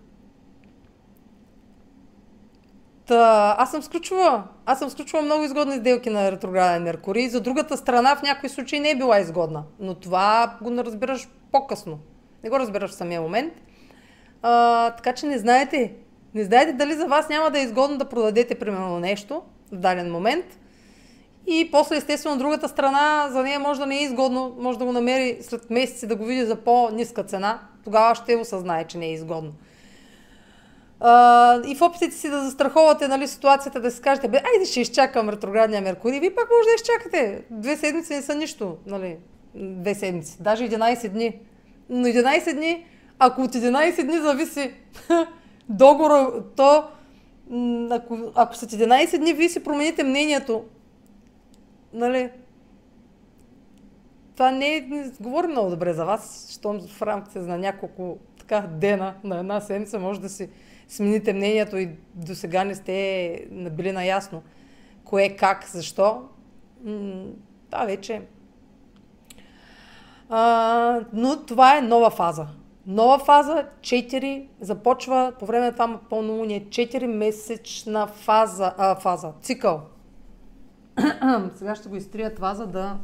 Та, аз съм сключвала. Аз съм сключвала много изгодни сделки на ретрограден Меркурий. За другата страна в някои случаи не е била изгодна. Но това го не разбираш по-късно. Не го разбираш в самия момент. А, така че не знаете. Не знаете дали за вас няма да е изгодно да продадете примерно нещо в даден момент. И после, естествено, другата страна за нея може да не е изгодно, може да го намери след месеци да го види за по-ниска цена. Тогава ще осъзнае, че не е изгодно. И в опитите си да застраховате нали, ситуацията, да си кажете, бе, айде ще изчакам ретроградния Меркурий. Вие пак може да изчакате. Две седмици не са нищо. Нали? Две седмици. Даже 11 дни. Но 11 дни, ако от 11 дни зависи договора, то ако, ако след 11 дни вие си промените мнението, нали, това не, е, не говори много добре за вас, щом в рамките на няколко така дена на една седмица може да си смените мнението и до сега не сте били наясно кое, как, защо, това вече. А, но това е нова фаза. Нова фаза, 4, започва по време на това пълнолуние, 4 месечна фаза, а, фаза, цикъл. сега ще го изтрия това, за да...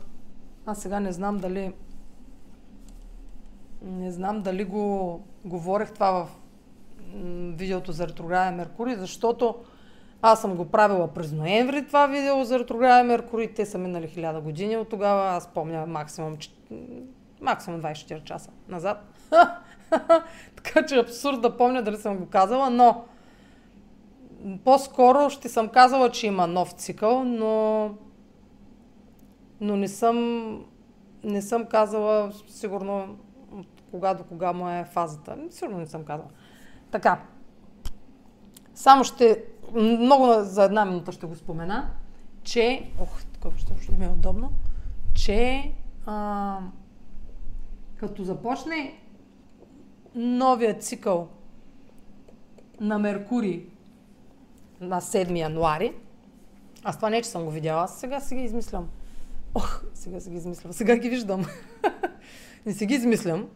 Аз сега не знам дали... Не знам дали го говорех това в видеото за ретрограден Меркурий, защото аз съм го правила през ноември това видео за ретрограден Меркурий. Те са минали хиляда години от тогава. Аз помня максимум, максимум 24 часа назад. така че е абсурд да помня дали съм го казала, но по-скоро ще съм казала, че има нов цикъл, но, но не съм не съм казала сигурно от кога до кога му е фазата. Сигурно не съм казала. Така. Само ще, много за една минута ще го спомена, че, ох, колко ще, ще ми е удобно, че а, като започне новия цикъл на Меркурий на 7 януари, аз това не, че съм го видяла, аз сега си ги измислям. Ох, сега си ги измислям. Сега ги виждам. не си ги измислям.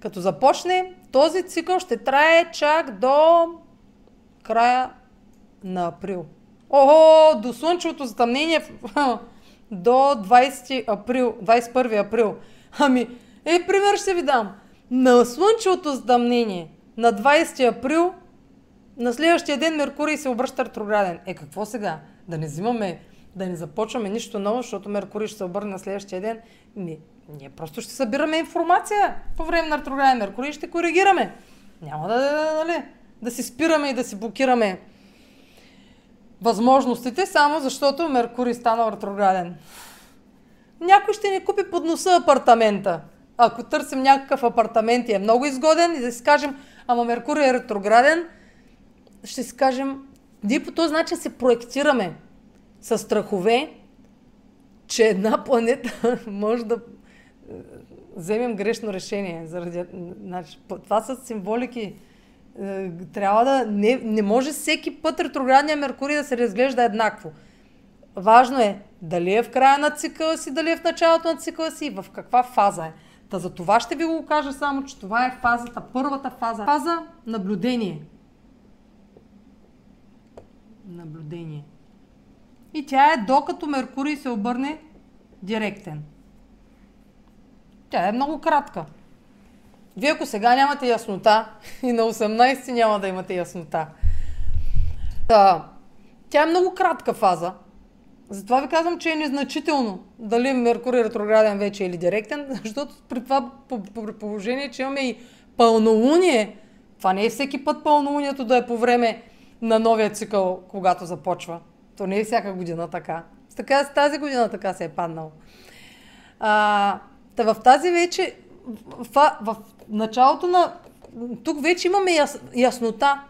Като започне, този цикъл ще трае чак до края на април. Ого, до слънчевото затъмнение до 20 април, 21 април. Ами, е, пример ще ви дам. На слънчевото затъмнение на 20 април, на следващия ден Меркурий се обръща ретрограден. Е, какво сега? Да не взимаме, да не започваме нищо ново, защото Меркурий ще се обърне на следващия ден? Не, ние просто ще събираме информация по време на ретрограден Меркурий и ще коригираме. Няма да, нали, да си спираме и да си блокираме възможностите, само защото Меркурий стана ретрограден. Някой ще ни купи под носа апартамента. Ако търсим някакъв апартамент и е много изгоден и да си кажем, ама Меркурий е ретрограден, ще си кажем, ние по този начин се проектираме с страхове, че една планета може да вземем грешно решение. Заради, значи, това са символики. Е, трябва да... Не, не може всеки път ретроградния Меркурий да се разглежда еднакво. Важно е дали е в края на цикъла си, дали е в началото на цикъла си и в каква фаза е. Та за това ще ви го кажа само, че това е фазата, първата фаза. Фаза наблюдение. Наблюдение. И тя е докато Меркурий се обърне директен. Тя е много кратка. Вие ако сега нямате яснота и на 18 няма да имате яснота. Да. Тя е много кратка фаза. Затова ви казвам, че е незначително дали Меркурий ретрограден вече или директен, защото при това положение, че имаме и пълнолуние, това не е всеки път пълнолунието да е по време на новия цикъл, когато започва. То не е всяка година така. Така тази година така се е паднал. А, та в тази вече, в, в началото на... Тук вече имаме яс, яснота.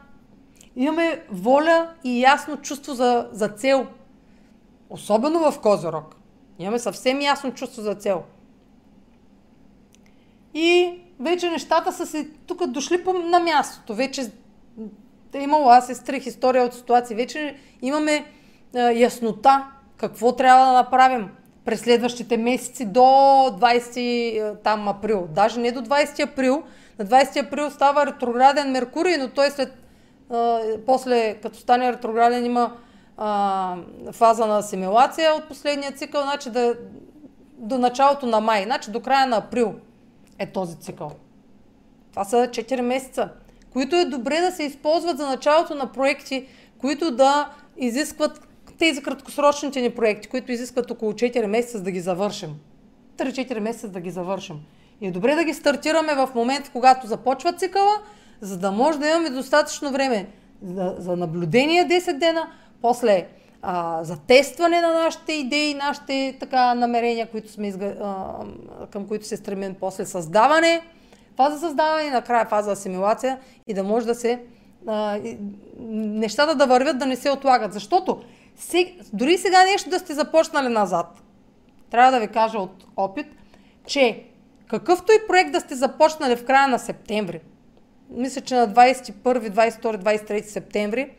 Имаме воля и ясно чувство за, за цел. Особено в Козорог. Имаме съвсем ясно чувство за цел. И вече нещата са се тук дошли по, на мястото. Вече е имало, аз стрих история от ситуации. Вече имаме е, яснота какво трябва да направим през следващите месеци до 20 е, там, април. Даже не до 20 април. На 20 април става ретрограден Меркурий, но той след е, после, като стане ретрограден, има а, фаза на асимилация от последния цикъл, значи да, до началото на май, значи до края на април е този цикъл. Това са 4 месеца, които е добре да се използват за началото на проекти, които да изискват тези краткосрочните ни проекти, които изискват около 4 месеца да ги завършим. 3-4 месеца да ги завършим. И е добре да ги стартираме в момент, когато започва цикъла, за да може да имаме достатъчно време за, за наблюдение 10 дена, после а, за тестване на нашите идеи, нашите така намерения, които сме изга... а, към които се стремим, после създаване, фаза създаване и накрая фаза асимилация и да може да се а, нещата да вървят, да не се отлагат. Защото сега, дори сега нещо да сте започнали назад, трябва да ви кажа от опит, че какъвто и проект да сте започнали в края на септември, мисля, че на 21, 22, 23 септември,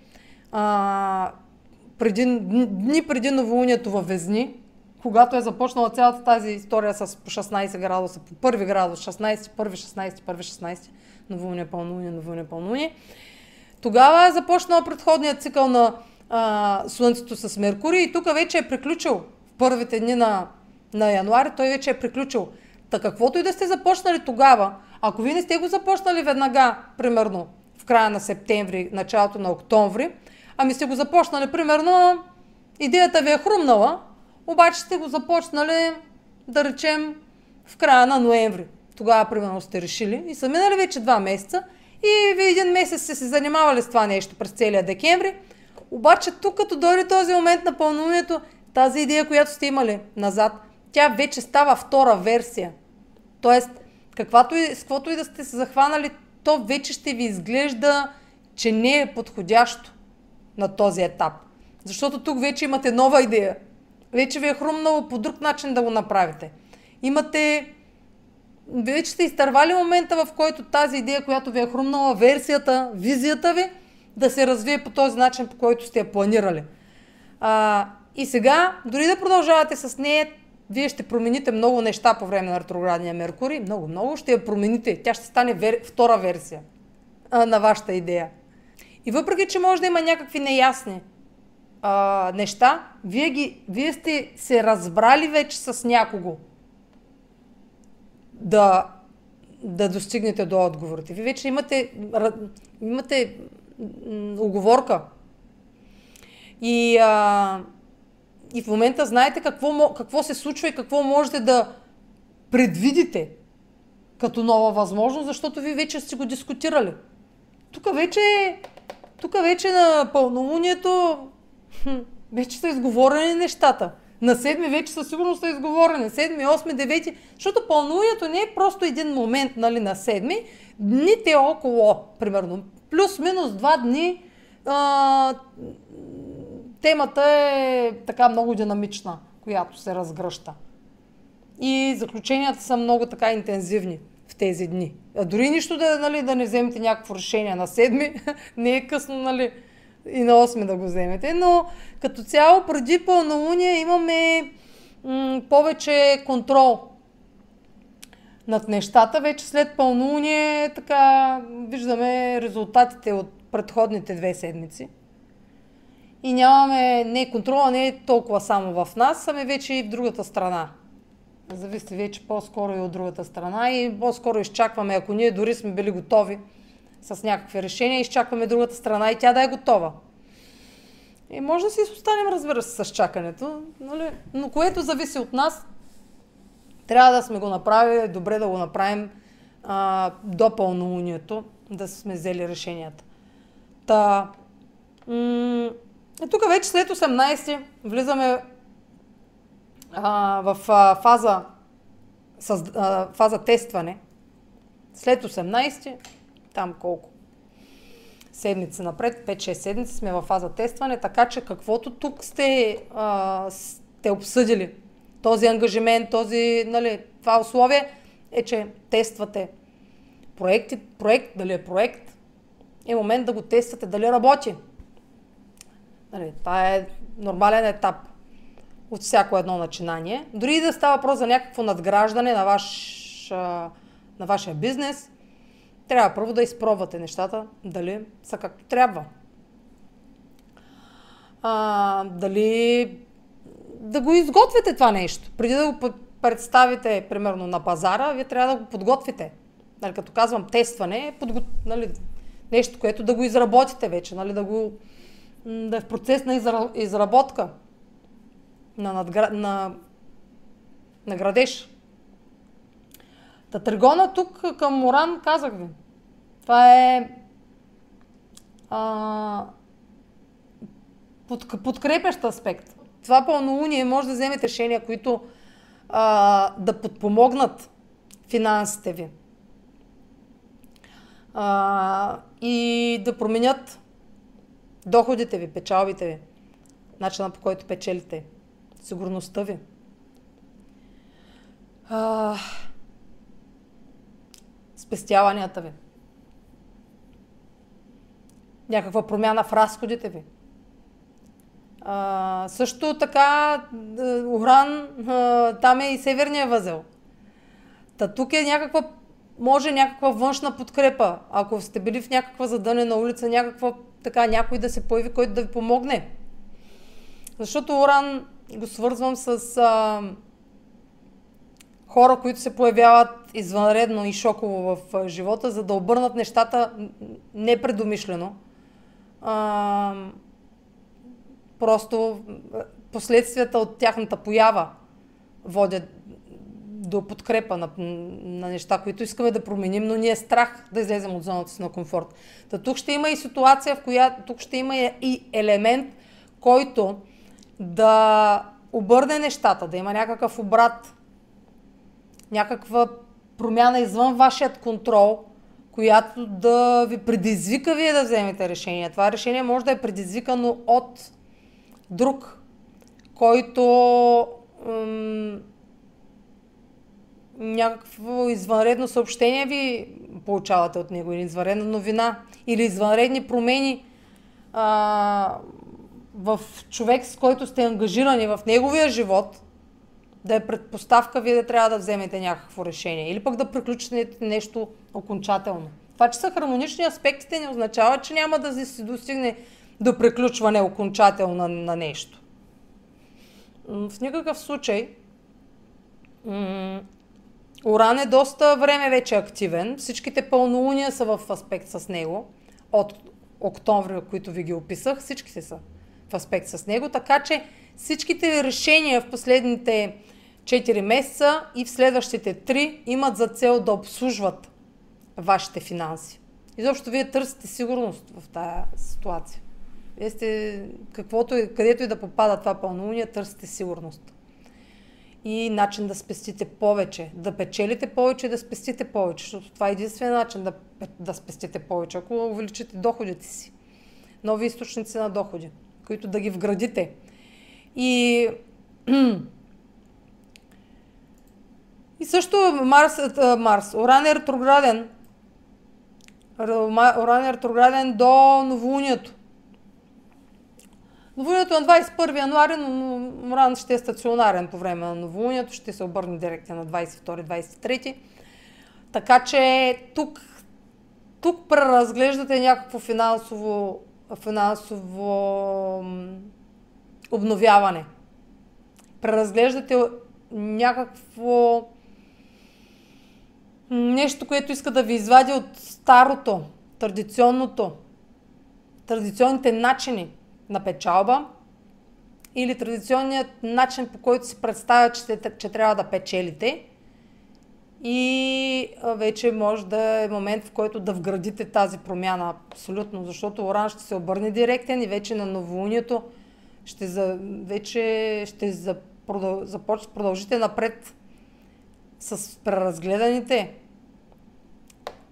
а, преди, дни преди новолунието във Везни, когато е започнала цялата тази история с по 16 градуса, по първи градус, 16, първи 16, първи 16, новолуние, пълнолуние, новолуние, пълнолуние, тогава е започнал предходният цикъл на а, Слънцето с Меркурий и тук вече е приключил в първите дни на, на януари, той вече е приключил. Та каквото и да сте започнали тогава, ако вие не сте го започнали веднага, примерно в края на септември, началото на октомври, ами сте го започнали, примерно, идеята ви е хрумнала, обаче сте го започнали, да речем, в края на ноември. Тогава, примерно, сте решили и са минали вече два месеца и ви един месец сте се занимавали с това нещо през целия декември, обаче тук, като дойде този момент на пълнолунието, тази идея, която сте имали назад, тя вече става втора версия. Тоест, каквато и, с каквото и да сте се захванали, то вече ще ви изглежда, че не е подходящо на този етап. Защото тук вече имате нова идея. Вече ви е хрумнало по друг начин да го направите. Имате... Вече сте изтървали момента, в който тази идея, която ви е хрумнала, версията, визията ви, да се развие по този начин, по който сте я планирали. А, и сега, дори да продължавате с нея, вие ще промените много неща по време на ретроградния Меркурий. Много, много ще я промените. Тя ще стане вер... втора версия а, на вашата идея. И въпреки, че може да има някакви неясни а, неща, вие, ги, вие сте се разбрали вече с някого да, да достигнете до отговорите. Вие вече имате, имате оговорка. И, а, и в момента знаете какво, какво се случва и какво можете да предвидите като нова възможност, защото вие вече сте го дискутирали. Тук вече, тук вече на пълнолунието вече са изговорени нещата. На седми вече със сигурност са изговорени. Седми, осми, девети. Защото пълнолунието не е просто един момент нали, на седми. Дните около, примерно, плюс-минус два дни, а, темата е така много динамична, която се разгръща. И заключенията са много така интензивни в тези дни. А дори нищо да, нали, да не вземете някакво решение на седми, не е късно нали, и на 8 да го вземете, но като цяло преди пълнолуние имаме м- повече контрол над нещата. Вече след пълнолуние така виждаме резултатите от предходните две седмици. и нямаме, не контрола не е толкова само в нас, ами вече и в другата страна. Зависи вече по-скоро и от другата страна и по-скоро изчакваме, ако ние дори сме били готови с някакви решения, изчакваме другата страна и тя да е готова. И може да си останем, разбира се, с чакането, нали? но което зависи от нас, трябва да сме го направили, добре да го направим а, до пълнолунието, да сме взели решенията. Та, м- тук вече след 18 влизаме а, в а, фаза, с, а, фаза тестване. След 18, там колко? Седмици напред, 5-6 седмици сме в фаза тестване, така че каквото тук сте, а, сте обсъдили, този ангажимент, този, нали, това условие, е, че тествате проект, проект, дали е проект, е момент да го тествате, дали работи. Нали, това е нормален етап от всяко едно начинание. Дори и да става въпрос за някакво надграждане на, ваш, на вашия бизнес, трябва първо да изпробвате нещата, дали са както трябва. А, дали да го изготвите това нещо. Преди да го представите, примерно, на пазара, вие трябва да го подготвите. Нали, като казвам тестване, подго... нали, нещо, което да го изработите вече, нали, да го да е в процес на изра... изработка, на, надгра... на... на градеж. Та тригона тук към Моран казах ви. Това е а, под, подкрепящ аспект. Това пълнолуние може да вземете решения, които а, да подпомогнат финансите ви. А, и да променят доходите ви, печалбите ви, начина по който печелите, сигурността ви. А, спестяванията ви. Някаква промяна в разходите ви. Също така, Уран, там е и северния възел. Та тук е някаква, може някаква външна подкрепа. Ако сте били в някаква задънена улица, някаква така някой да се появи, който да ви помогне. Защото Уран го свързвам с а, хора, които се появяват извънредно и шоково в живота, за да обърнат нещата непредумишлено. А, просто последствията от тяхната поява водят до подкрепа на, на неща, които искаме да променим, но ни е страх да излезем от зоната си на комфорт. Та тук ще има и ситуация, в която тук ще има и елемент, който да обърне нещата, да има някакъв обрат, някаква промяна извън вашият контрол, която да ви предизвика вие да вземете решение. Това решение може да е предизвикано от друг, който м- някакво извънредно съобщение ви получавате от него, или извънредна новина, или извънредни промени а, в човек, с който сте ангажирани в неговия живот, да е предпоставка вие да трябва да вземете някакво решение или пък да приключите нещо окончателно. Това, че са хармонични аспектите, не означава, че няма да се достигне до приключване окончателно на, нещо. В никакъв случай Оран е доста време вече активен. Всичките пълнолуния са в аспект с него. От октомври, които ви ги описах, всичките са в аспект с него. Така че всичките решения в последните 4 месеца и в следващите 3 имат за цел да обслужват вашите финанси. Изобщо вие търсите сигурност в тази ситуация. Вие сте, каквото, където и да попада това пълнолуние, търсите сигурност и начин да спестите повече, да печелите повече и да спестите повече, защото това е единствения начин да, да спестите повече, ако увеличите доходите си. Нови източници на доходи, които да ги вградите. И, и също Марс, Марс, Оран е ретрограден. Оран е ретрограден до новолунието. Новолунието е на 21 януари, но Ран ще е стационарен по време на новолунието, ще се обърне директно на 22-23. Така че тук, тук преразглеждате някакво финансово финансово обновяване. Преразглеждате някакво нещо, което иска да ви извади от старото, традиционното, традиционните начини на печалба или традиционният начин по който си представя, че, че трябва да печелите. И вече може да е момент, в който да вградите тази промяна абсолютно, защото Оран ще се обърне директен и вече на новолунието ще за, вече ще за, продъл, започ, продължите напред с преразгледаните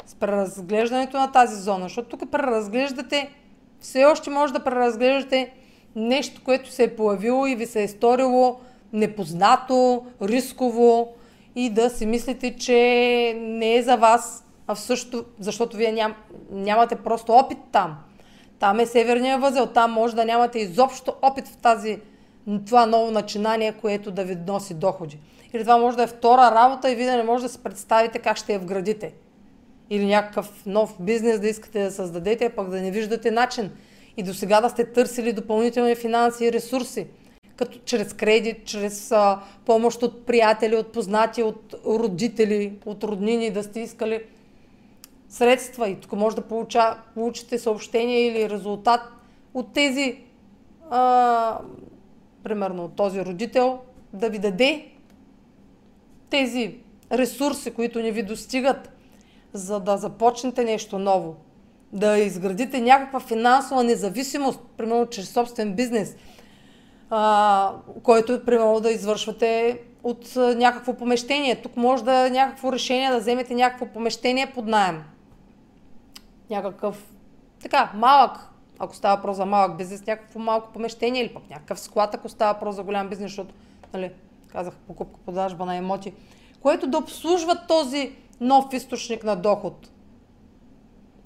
с преразглеждането на тази зона, защото тук преразглеждате, все още може да преразглеждате нещо, което се е появило и ви се е сторило непознато, рисково и да си мислите, че не е за вас, а в същото, защото вие ням, нямате просто опит там. Там е северния възел, там може да нямате изобщо опит в тази, това ново начинание, което да ви носи доходи. Или това може да е втора работа и вие да не може да се представите как ще я вградите. Или някакъв нов бизнес да искате да създадете, пък да не виждате начин. И до сега да сте търсили допълнителни финанси и ресурси. Като чрез кредит, чрез а, помощ от приятели, от познати, от родители, от роднини, да сте искали средства и тук може да получа, получите съобщение или резултат от тези, а, примерно от този родител, да ви даде тези ресурси, които не ви достигат, за да започнете нещо ново. Да изградите някаква финансова независимост, примерно чрез собствен бизнес, а, който примерно да извършвате от някакво помещение. Тук може да е някакво решение да вземете някакво помещение под найем някакъв така малък, ако става про за малък бизнес, някакво малко помещение или пък някакъв склад, ако става про за голям бизнес, защото, нали, казах, покупка, продажба на емоти, което да обслужва този нов източник на доход.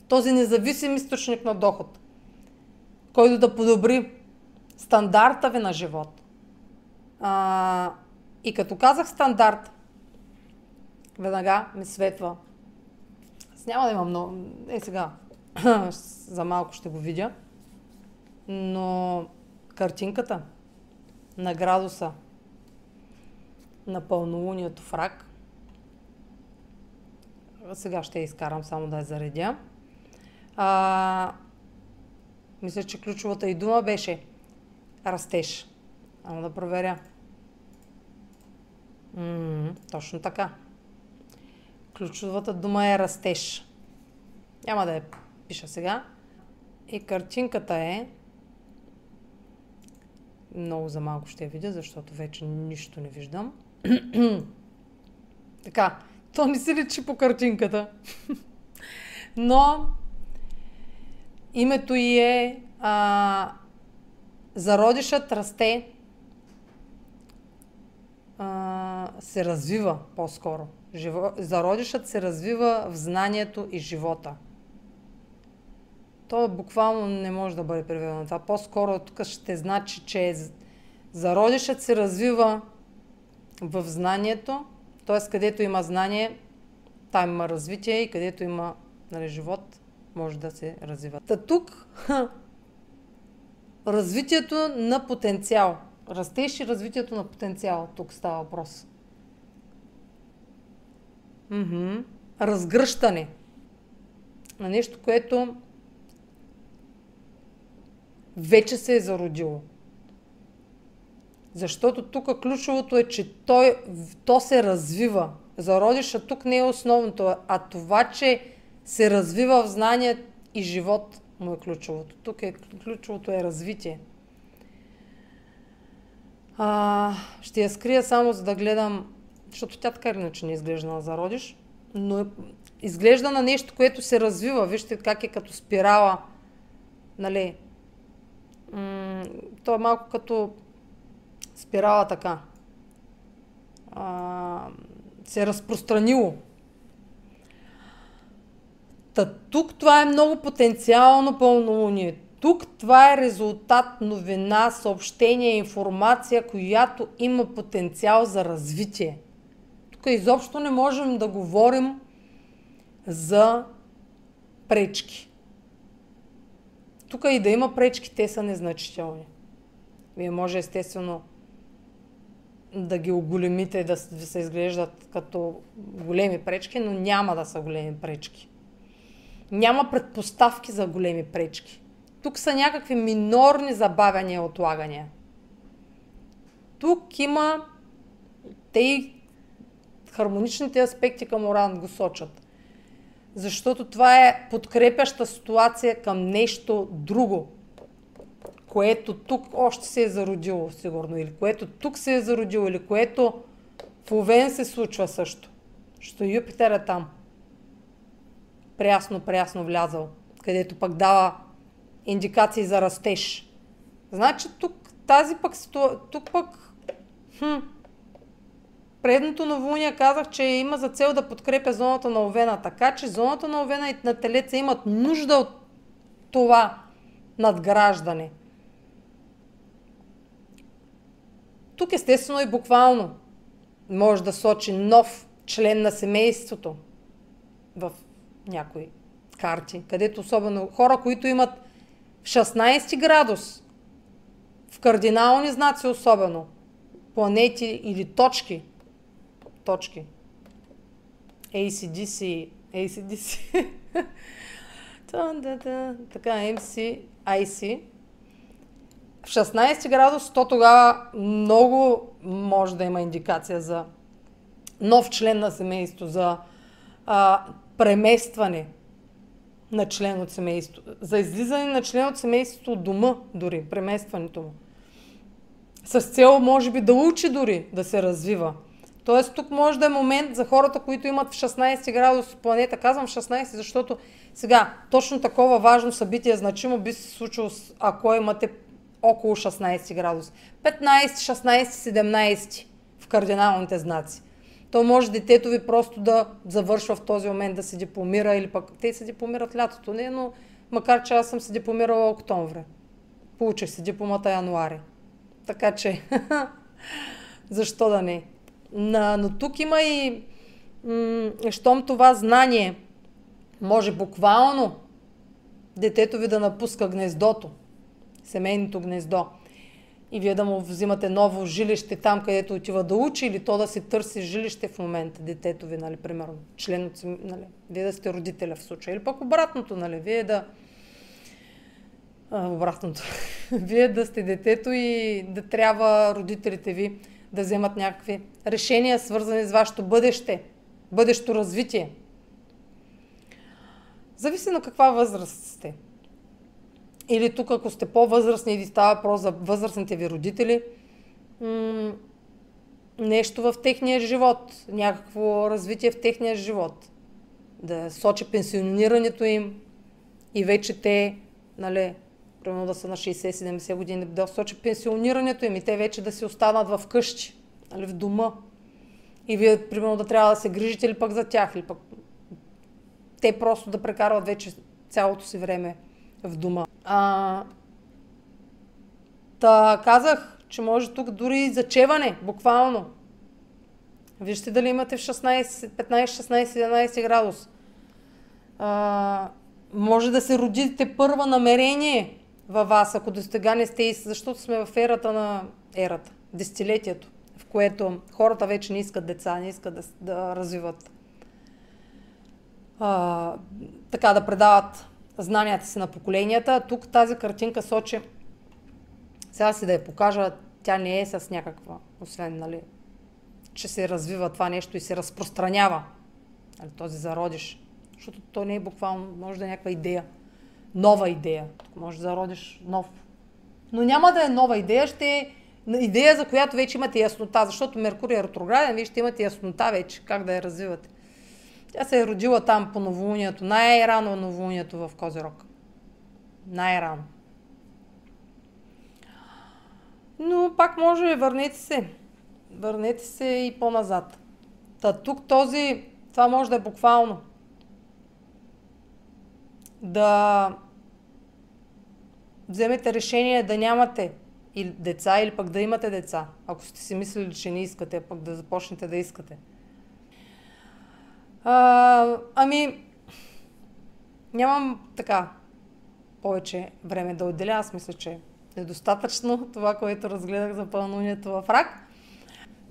Този независим източник на доход, който да подобри стандарта ви на живот. А, и като казах стандарт, веднага ми светва аз няма да имам много... Е, сега, за малко ще го видя. Но картинката на градуса на пълнолунието в рак, сега ще я изкарам само да я заредя. А, мисля, че ключовата и дума беше растеж. Ама да проверя. М-м, точно така. Ключовата дума е растеж. Няма да я пиша сега. И картинката е много за малко ще я видя, защото вече нищо не виждам. така, то не се личи по картинката. Но името й е а, Зародишът расте, а, се развива по-скоро. Живо... Зародишът се развива в знанието и живота. То буквално не може да бъде преведено. Това по-скоро тук ще значи, че зародишът се развива в знанието, т.е. където има знание, там има развитие и където има нали, живот, може да се развива. Та тук развитието на потенциал. Растеж и развитието на потенциал. Тук става въпрос. Mm-hmm. Разгръщане на нещо, което вече се е зародило. Защото тук ключовото е, че той, то се развива. Зародиша тук не е основното, а това, че се развива в знание и живот му е ключовото. Тук е ключовото е развитие. А, ще я скрия само за да гледам защото тя така иначе не изглежда на зародиш, но изглежда на нещо, което се развива. Вижте как е като спирала, нали, м- то е малко като спирала така. А, се е разпространило. Та тук това е много потенциално пълнолуние. Тук това е резултат, новина, съобщение, информация, която има потенциал за развитие. Тук изобщо не можем да говорим за пречки. тук и да има пречки, те са незначителни. Вие може естествено да ги оголемите, да се изглеждат като големи пречки, но няма да са големи пречки. Няма предпоставки за големи пречки. Тук са някакви минорни забавяния и отлагания. Тук има те и хармоничните аспекти към Оран го сочат. Защото това е подкрепяща ситуация към нещо друго, което тук още се е зародило, сигурно, или което тук се е зародило, или което в Овен се случва също. Що Юпитер е там. Прясно, прясно влязал, където пък дава индикации за растеж. Значи тук тази пък, тук пък хм, предното новолуние казах, че има за цел да подкрепя зоната на Овена. Така че зоната на Овена и на Телеца имат нужда от това надграждане. Тук естествено и буквално може да сочи нов член на семейството в някои карти, където особено хора, които имат в 16 градус, в кардинални знаци особено, планети или точки, точки, ACDC, ACDC, така, MC, IC, 16 градус, то тогава много може да има индикация за нов член на семейство, за а, преместване на член от семейството, за излизане на член от семейството от дома дори, преместването му. С цел, може би, да учи дори да се развива. Тоест, тук може да е момент за хората, които имат в 16 градус планета. Казвам 16, защото сега точно такова важно събитие, значимо би се случило, ако имате около 16 градус. 15, 16, 17 в кардиналните знаци. То може детето ви просто да завършва в този момент да се дипломира или пък те се дипломират лятото, не, но макар че аз съм се дипломирала октомври. Получих се дипломата януари. Така че, защо да не? Но, но тук има и, м- щом това знание може буквално детето ви да напуска гнездото, семейното гнездо. И вие да му взимате ново жилище там, където отива да учи, или то да си търси жилище в момента, детето ви, нали, примерно, член от нали, вие да сте родителя в случая. Или пък обратното, нали, вие да... А, обратното. вие да сте детето и да трябва родителите ви да вземат някакви решения, свързани с вашето бъдеще, бъдещо развитие. Зависи на каква възраст сте. Или тук, ако сте по-възрастни или става въпрос за възрастните ви родители, м- нещо в техния живот, някакво развитие в техния живот. Да сочи пенсионирането им и вече те, нали, примерно да са на 60-70 години, да сочи пенсионирането им и те вече да си останат в къщи, нали, в дома. И вие, примерно, да трябва да се грижите или пък за тях, или пък те просто да прекарват вече цялото си време в дома. А, та казах, че може тук дори зачеване, буквално. Вижте дали имате в 16, 15, 16, 17 градус. А, може да се родите първа намерение във вас, ако до сега не сте, защото сме в ерата на ерата, десетилетието, в което хората вече не искат деца, не искат да, да развиват а, така да предават знанията си на поколенията. Тук тази картинка сочи, сега си да я покажа, тя не е с някаква, освен, нали, че се развива това нещо и се разпространява. Нали, този зародиш. Защото то не е буквално, може да е някаква идея. Нова идея. Тук може да зародиш нов. Но няма да е нова идея, ще е идея, за която вече имате яснота, защото Меркурий е ретрограден, вие ще имате яснота вече как да я развивате. Тя се е родила там по новолунието, най-рано новолунието в Козирог. Най-рано. Но пак може, върнете се. Върнете се и по-назад. Та тук този, това може да е буквално. Да вземете решение да нямате деца, или пък да имате деца. Ако сте си мислили, че не искате, пък да започнете да искате. А, ами, нямам така. повече време да отделя. Аз мисля, че е достатъчно това, което разгледах за пълнолунието в рак.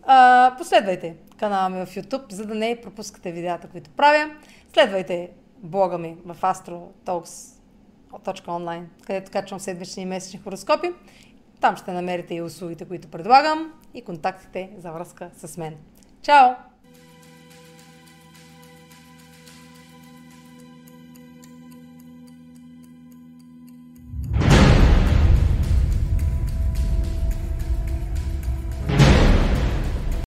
А, последвайте канала ми в YouTube, за да не пропускате видеята, които правя. Следвайте блога ми в astrotalks.online, където качвам седмични и месечни хороскопи. Там ще намерите и услугите, които предлагам и контактите за връзка с мен. Чао!